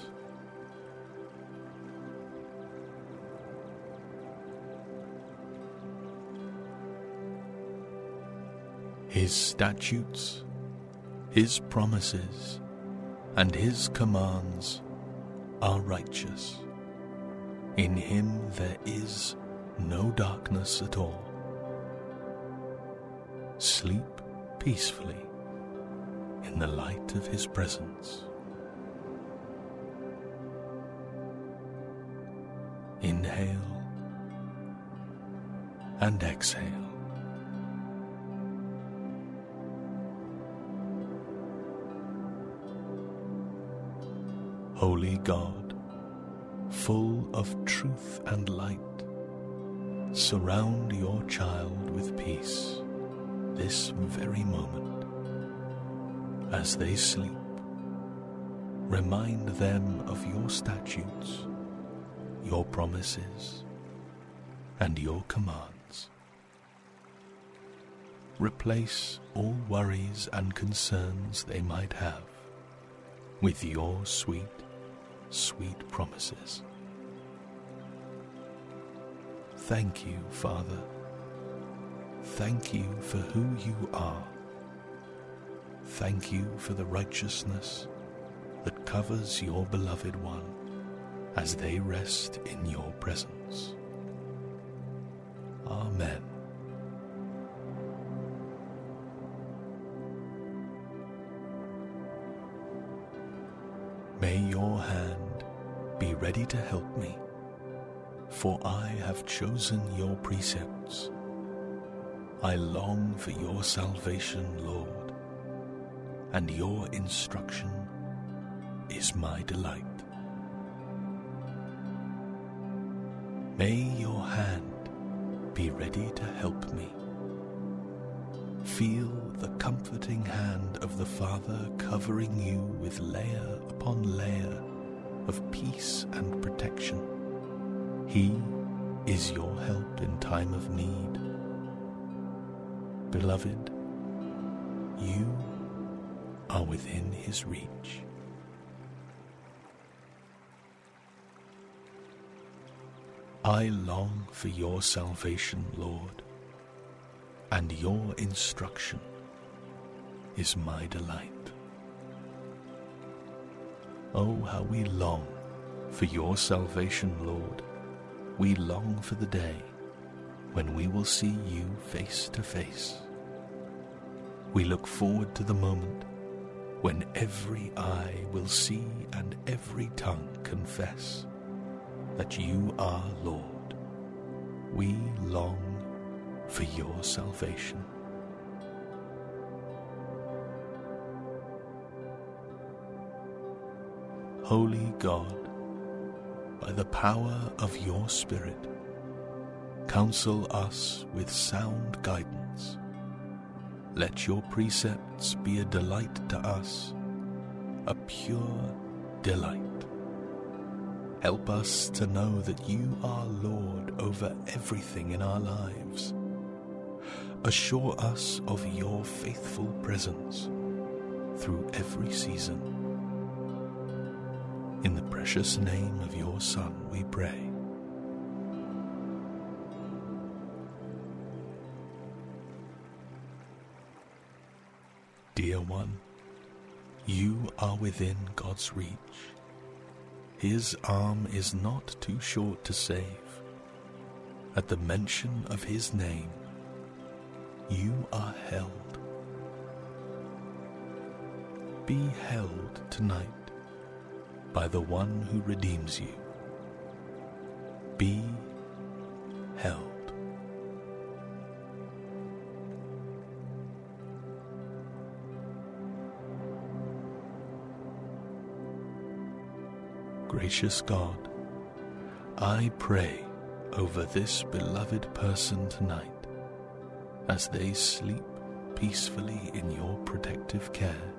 [SPEAKER 2] His statutes, His promises, and His commands are righteous. In Him there is no darkness at all. Sleep peacefully in the light of His presence. Inhale and exhale. Holy God, full of truth and light, Surround your child with peace this very moment. As they sleep, remind them of your statutes, your promises, and your commands. Replace all worries and concerns they might have with your sweet, sweet promises. Thank you, Father. Thank you for who you are. Thank you for the righteousness that covers your beloved one as they rest in your presence. Amen. May your hand ready to help me for I have chosen your precepts. I long for your salvation, Lord, and your instruction is my delight. May your hand be ready to help me. Feel the comforting hand of the Father covering you with layer upon layer of peace and protection. He is your help in time of need. Beloved, you are within his reach. I long for your salvation, Lord, and your instruction is my delight. Oh, how we long for your salvation, Lord. We long for the day when we will see you face to face. We look forward to the moment when every eye will see and every tongue confess that you are Lord. We long for your salvation. Holy God, by the power of your Spirit, counsel us with sound guidance. Let your precepts be a delight to us, a pure delight. Help us to know that you are Lord over everything in our lives. Assure us of your faithful presence through every season. Precious name of your Son, we pray. Dear one, you are within God's reach. His arm is not too short to save. At the mention of his name, you are held. Be held tonight by the one who redeems you. Be held. Gracious God, I pray over this beloved person tonight as they sleep peacefully in your protective care.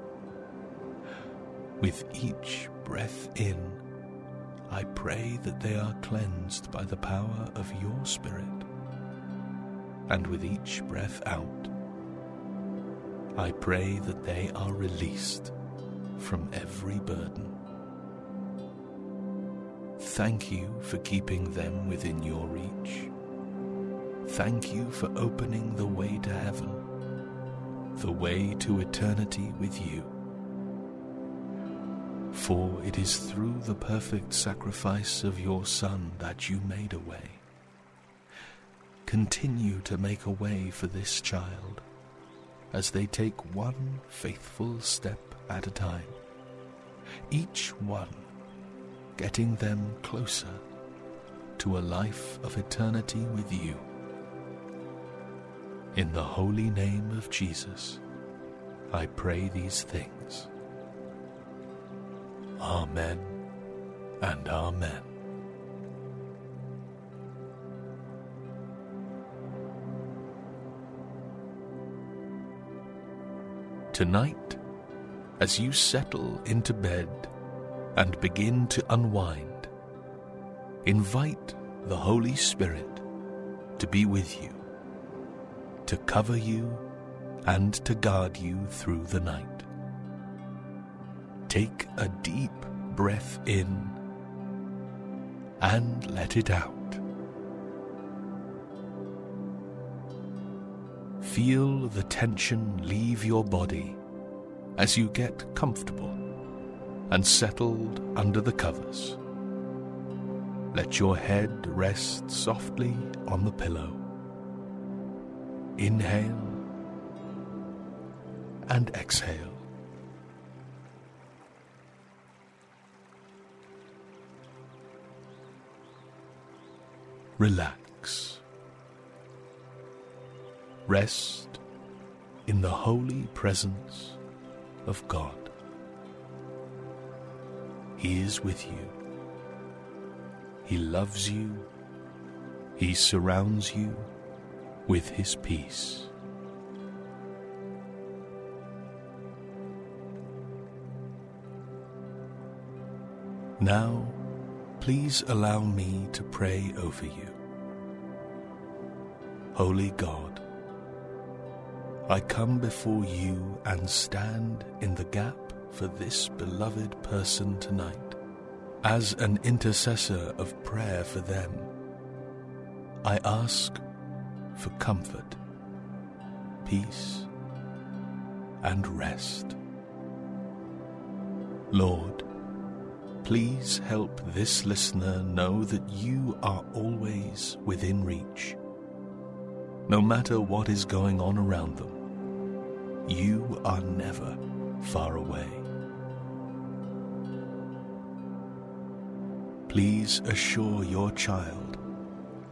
[SPEAKER 2] With each breath in, I pray that they are cleansed by the power of your Spirit. And with each breath out, I pray that they are released from every burden. Thank you for keeping them within your reach. Thank you for opening the way to heaven, the way to eternity with you. For it is through the perfect sacrifice of your Son that you made a way. Continue to make a way for this child as they take one faithful step at a time, each one getting them closer to a life of eternity with you. In the holy name of Jesus, I pray these things. Amen and Amen. Tonight, as you settle into bed and begin to unwind, invite the Holy Spirit to be with you, to cover you, and to guard you through the night. Take a deep breath in and let it out. Feel the tension leave your body as you get comfortable and settled under the covers. Let your head rest softly on the pillow. Inhale and exhale. Relax. Rest in the holy presence of God. He is with you. He loves you. He surrounds you with His peace. Now, please allow me to pray over you. Holy God, I come before you and stand in the gap for this beloved person tonight as an intercessor of prayer for them I ask for comfort, peace, and rest. Lord, please help this listener know that you are always within reach. No matter what is going on around them, you are never far away. Please assure your child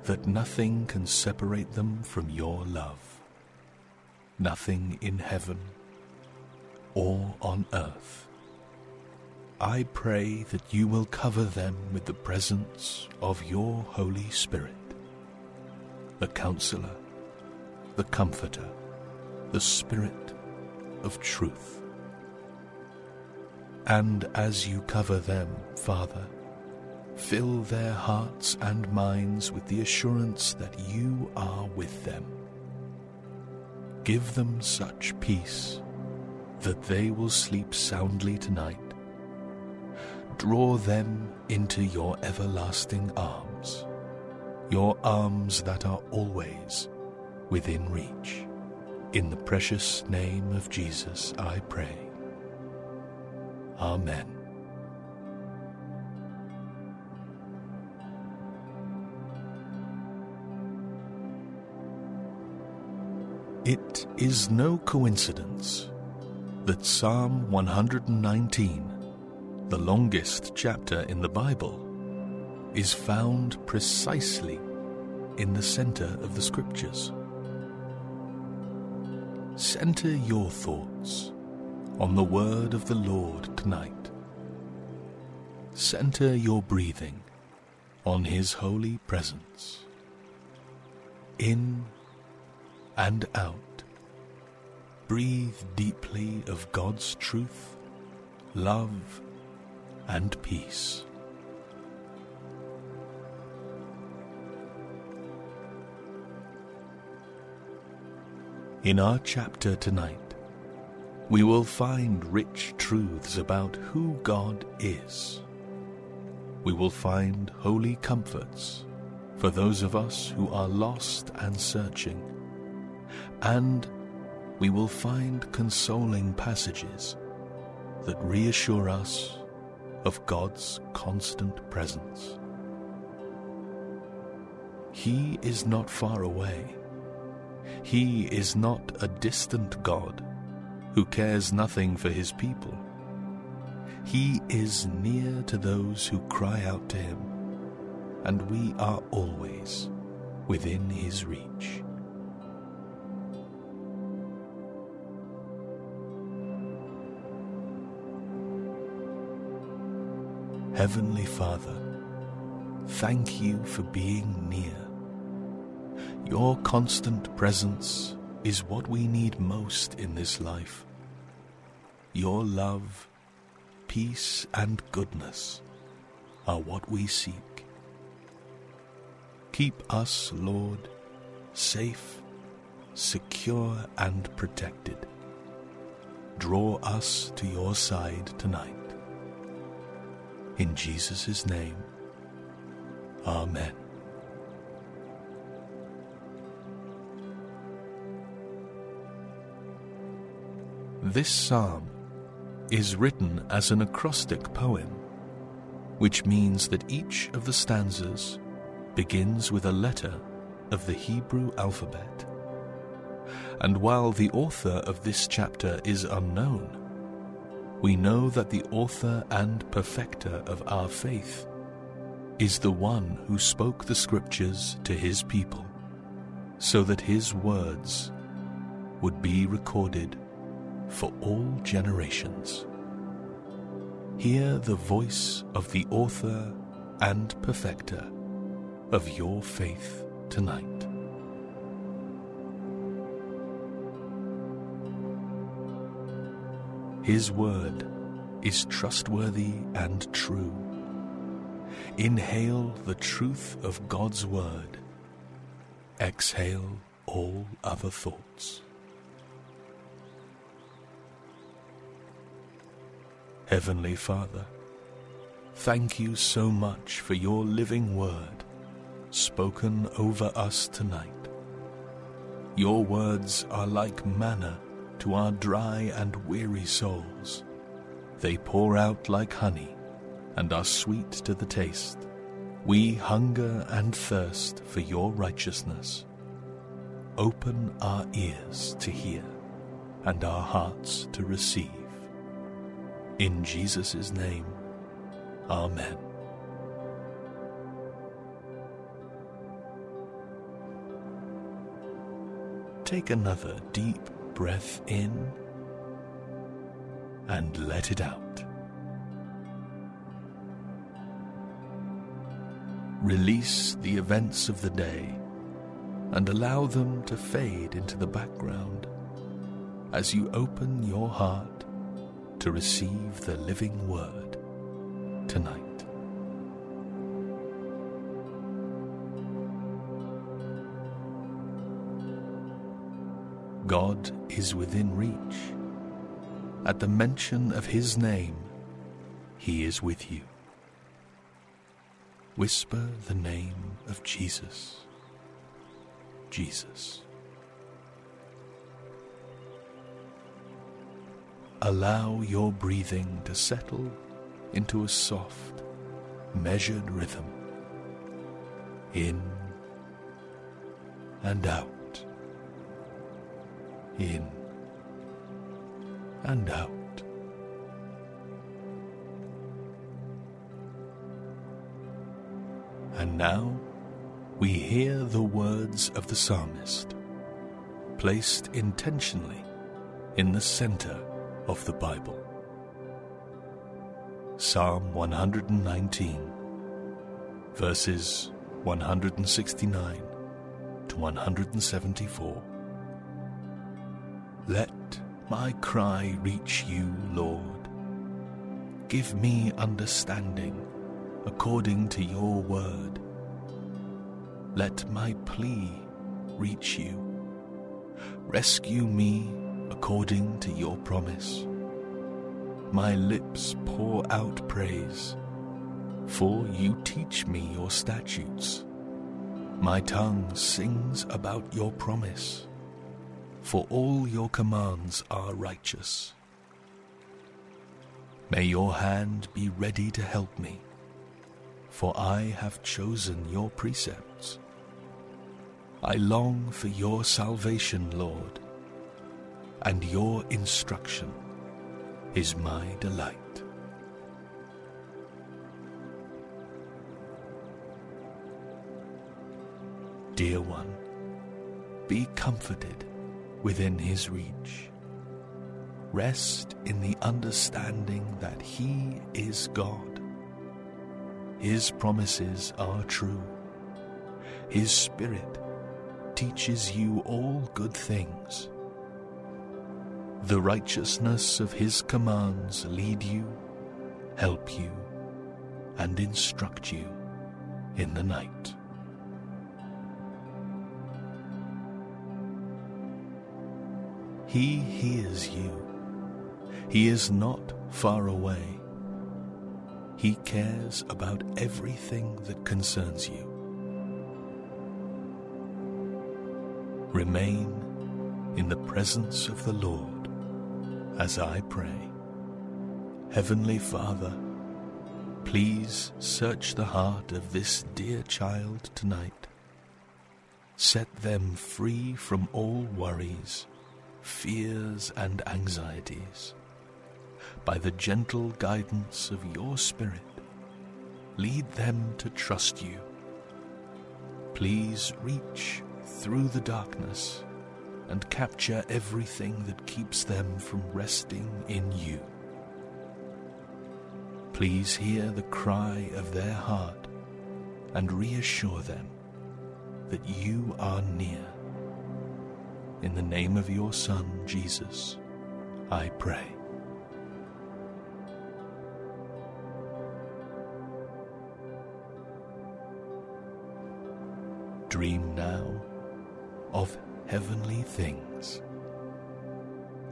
[SPEAKER 2] that nothing can separate them from your love. Nothing in heaven or on earth. I pray that you will cover them with the presence of your Holy Spirit, the Counselor, the Comforter, the Spirit of truth. And as you cover them, Father, fill their hearts and minds with the assurance that you are with them. Give them such peace that they will sleep soundly tonight. Draw them into your everlasting arms, your arms that are always within reach. In the precious name of Jesus, I pray. Amen. It is no coincidence that Psalm 119, the longest chapter in the Bible, is found precisely in the center of the Scriptures. Center your thoughts on the word of the Lord tonight. Center your breathing on His holy presence. In and out. Breathe deeply of God's truth, love, and peace. In our chapter tonight, we will find rich truths about who God is. We will find holy comforts for those of us who are lost and searching and we will find consoling passages that reassure us of God's constant presence. He is not far away. He is not a distant God who cares nothing for his people. He is near to those who cry out to him, and we are always within his reach. Heavenly Father, thank you for being near. Your constant presence is what we need most in this life. Your love, peace, and goodness are what we seek. Keep us, Lord, safe, secure, and protected. Draw us to your side tonight. In Jesus' name, Amen. This psalm is written as an acrostic poem, which means that each of the stanzas begins with a letter of the Hebrew alphabet. And while the author of this chapter is unknown, we know that the author and perfecter of our faith is the one who spoke the scriptures to his people, so that his words would be recorded for all generations. Hear the voice of the author and perfecter of your faith tonight. His word is trustworthy and true. Inhale the truth of God's word. Exhale all other thoughts. Heavenly Father, thank you so much for your living word spoken over us tonight. Your words are like manna to our dry and weary souls. They pour out like honey and are sweet to the taste. We hunger and thirst for your righteousness. Open our ears to hear and our hearts to receive. In Jesus' name, Amen. Take another deep breath in and let it out. Release the events of the day and allow them to fade into the background as you open your heart to receive the living word tonight. God is within reach. At the mention of his name, he is with you. Whisper the name of Jesus. Jesus. Allow your breathing to settle into a soft, measured rhythm. In and out. In and out. And now we hear the words of the psalmist, placed intentionally in the center of the Bible. Psalm 119, verses 169 to 174. Let my cry reach you, Lord. Give me understanding according to your word. Let my plea reach you. Rescue me according to your promise. My lips pour out praise, for you teach me your statutes. My tongue sings about your promise, for all your commands are righteous. May your hand be ready to help me, for I have chosen your precepts. I long for your salvation, Lord, and your instruction is my delight. Dear one, be comforted within his reach. Rest in the understanding that he is God. His promises are true. His Spirit teaches you all good things. The righteousness of his commands lead you, help you, and instruct you in the night. He hears you. He is not far away. He cares about everything that concerns you. Remain in the presence of the Lord as I pray. Heavenly Father, please search the heart of this dear child tonight. Set them free from all worries, fears, and anxieties. By the gentle guidance of your Spirit, lead them to trust you. Please reach through the darkness and capture everything that keeps them from resting in you. Please hear the cry of their heart and reassure them that you are near. In the name of your Son, Jesus, I pray. Dream now of heavenly things.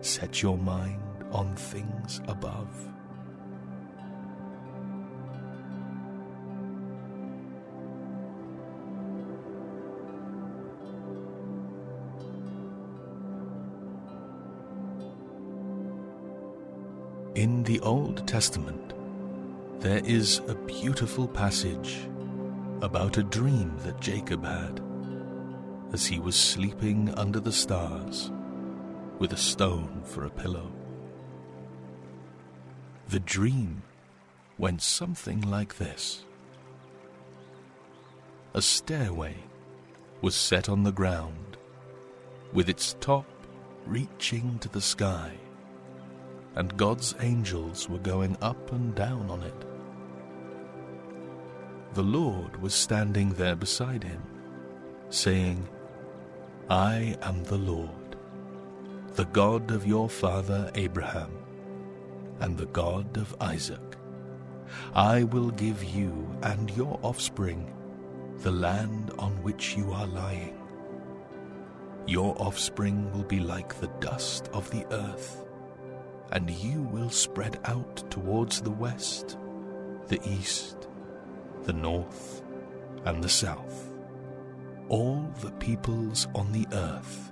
[SPEAKER 2] Set your mind on things above. In the Old Testament, there is a beautiful passage about a dream that Jacob had as he was sleeping under the stars with a stone for a pillow. The dream went something like this A stairway was set on the ground, with its top reaching to the sky, and God's angels were going up and down on it. The Lord was standing there beside him, saying, I am the Lord, the God of your father Abraham, and the God of Isaac. I will give you and your offspring the land on which you are lying. Your offspring will be like the dust of the earth, and you will spread out towards the west, the east, the north, and the south all the peoples on the earth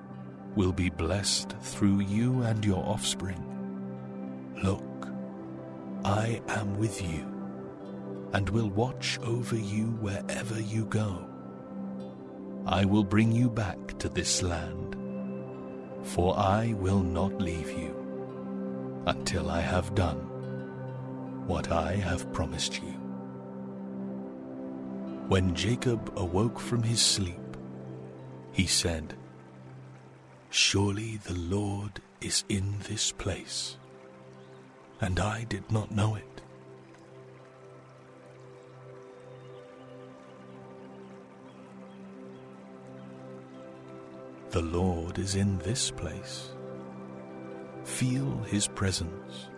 [SPEAKER 2] will be blessed through you and your offspring. Look, I am with you and will watch over you wherever you go. I will bring you back to this land, for I will not leave you until I have done what I have promised you. When Jacob awoke from his sleep, he said, Surely the Lord is in this place, and I did not know it. The Lord is in this place. Feel his presence.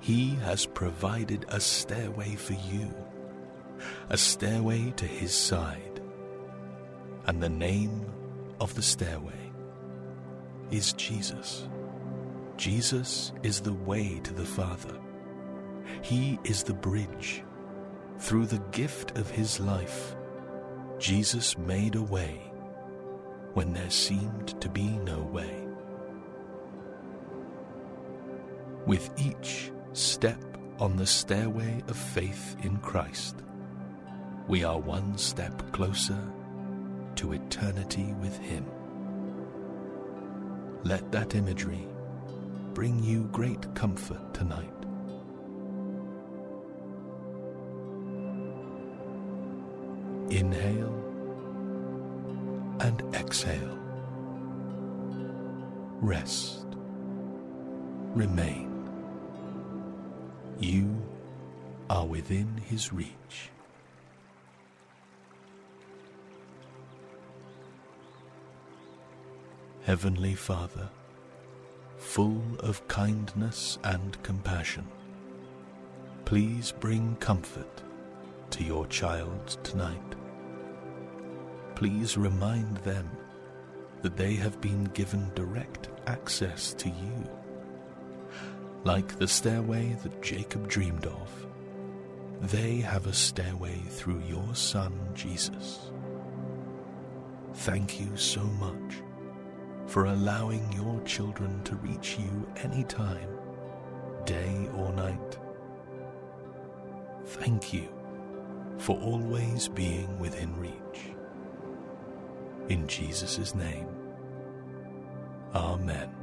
[SPEAKER 2] He has provided a stairway for you, a stairway to his side and the name of the stairway is Jesus. Jesus is the way to the Father. He is the bridge. Through the gift of his life, Jesus made a way when there seemed to be no way. With each step on the stairway of faith in Christ, we are one step closer to eternity with Him. Let that imagery bring you great comfort tonight. Inhale and exhale. Rest. Remain. You are within His reach. Heavenly Father, full of kindness and compassion, please bring comfort to your child tonight. Please remind them that they have been given direct access to you. Like the stairway that Jacob dreamed of, they have a stairway through your Son, Jesus. Thank you so much for allowing your children to reach you anytime, day or night. Thank you for always being within reach. In Jesus' name, Amen.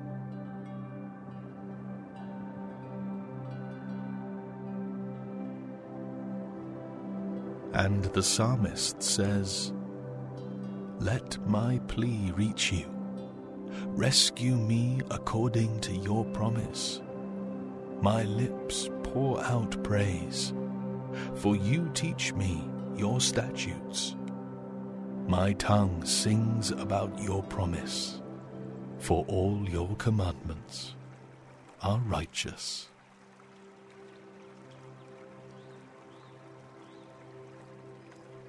[SPEAKER 2] And the psalmist says, Let my plea reach you Rescue me according to your promise. My lips pour out praise, for you teach me your statutes. My tongue sings about your promise, for all your commandments are righteous.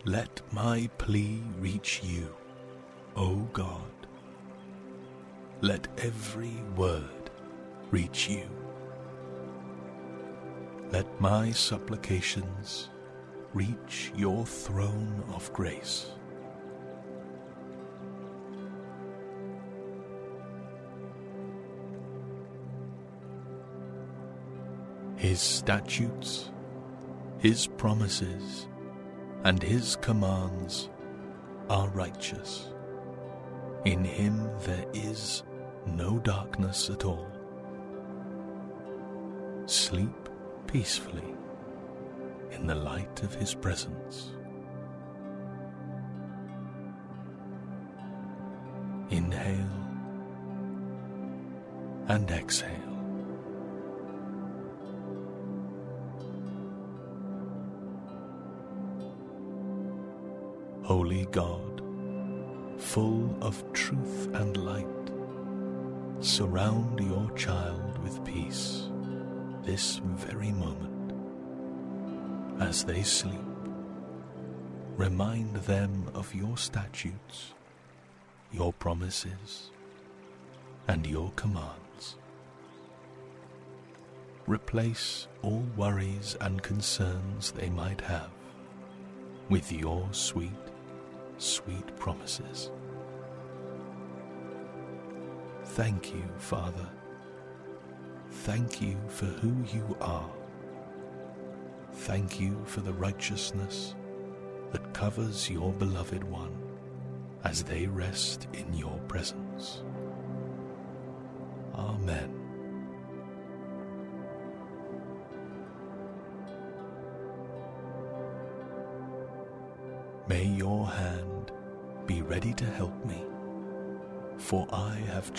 [SPEAKER 2] Let my plea reach you, O God let every word reach you. Let my supplications reach your throne of grace. His statutes, His promises, and His commands are righteous. In Him there is no darkness at all. Sleep peacefully in the light of His presence. Inhale and exhale. Holy God, full of truth and light, surround your child with peace this very moment. As they sleep, remind them of your statutes, your promises, and your commands. Replace all worries and concerns they might have with your sweet, sweet promises. Thank you, Father. Thank you for who you are. Thank you for the righteousness that covers your beloved one as they rest in your presence.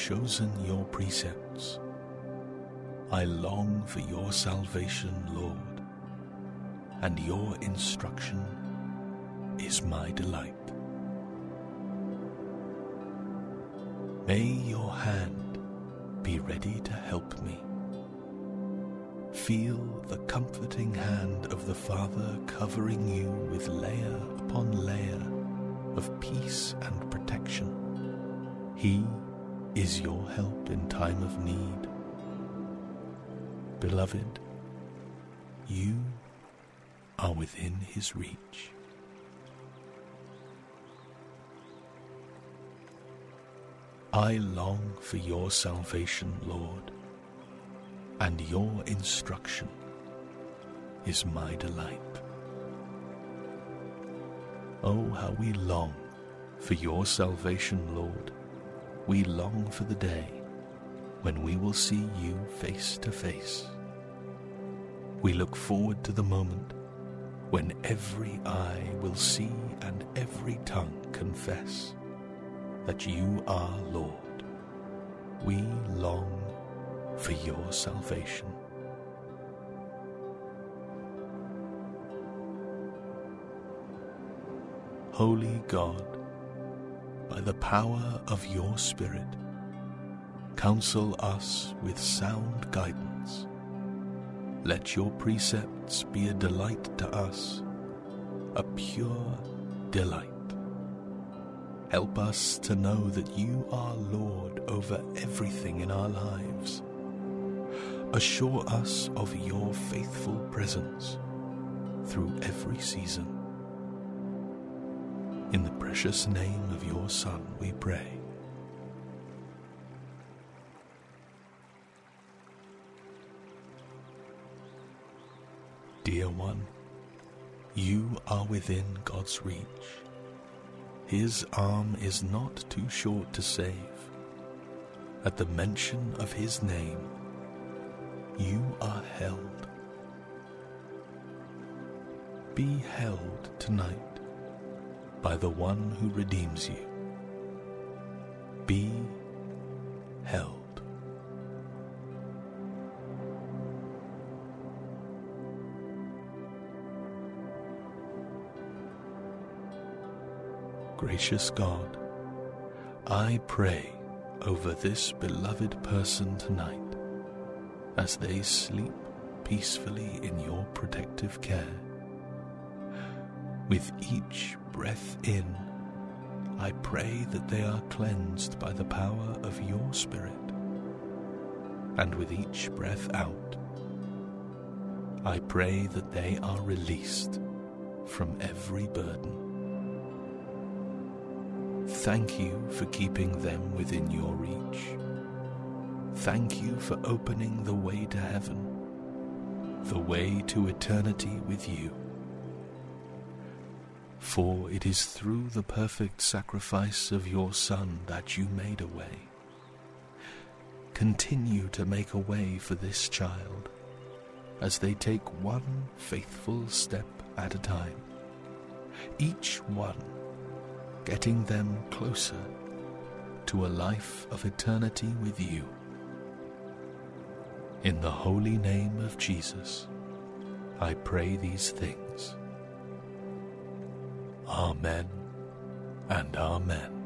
[SPEAKER 2] Chosen your precepts. I long for your salvation, Lord, and your instruction is my delight. May your hand be ready to help me. Feel the comforting hand of the Father covering you with layer upon layer of peace and protection. He is your help in time of need. Beloved, you are within his reach. I long for your salvation, Lord, and your instruction is my delight. Oh, how we long for your salvation, Lord. We long for the day when we will see you face to face. We look forward to the moment when every eye will see and every tongue confess that you are Lord. We long for your salvation. Holy God, by the power of your Spirit, counsel us with sound guidance. Let your precepts be a delight to us, a pure delight. Help us to know that you are Lord over everything in our lives. Assure us of your faithful presence through every season. In the precious name of your Son, we pray. Dear one, you are within God's reach. His arm is not too short to save. At the mention of his name, you are held. Be held tonight by the one who redeems you. Be held. Gracious God, I pray over this beloved person tonight as they sleep peacefully in your protective care. With each breath in, I pray that they are cleansed by the power of your Spirit. And with each breath out, I pray that they are released from every burden. Thank you for keeping them within your reach. Thank you for opening the way to heaven. the way to eternity with you. For it is through the perfect sacrifice of your Son that you made a way. Continue to make a way for this child as they take one faithful step at a time, each one getting them closer to a life of eternity with you. In the holy name of Jesus, I pray these things. Amen and Amen.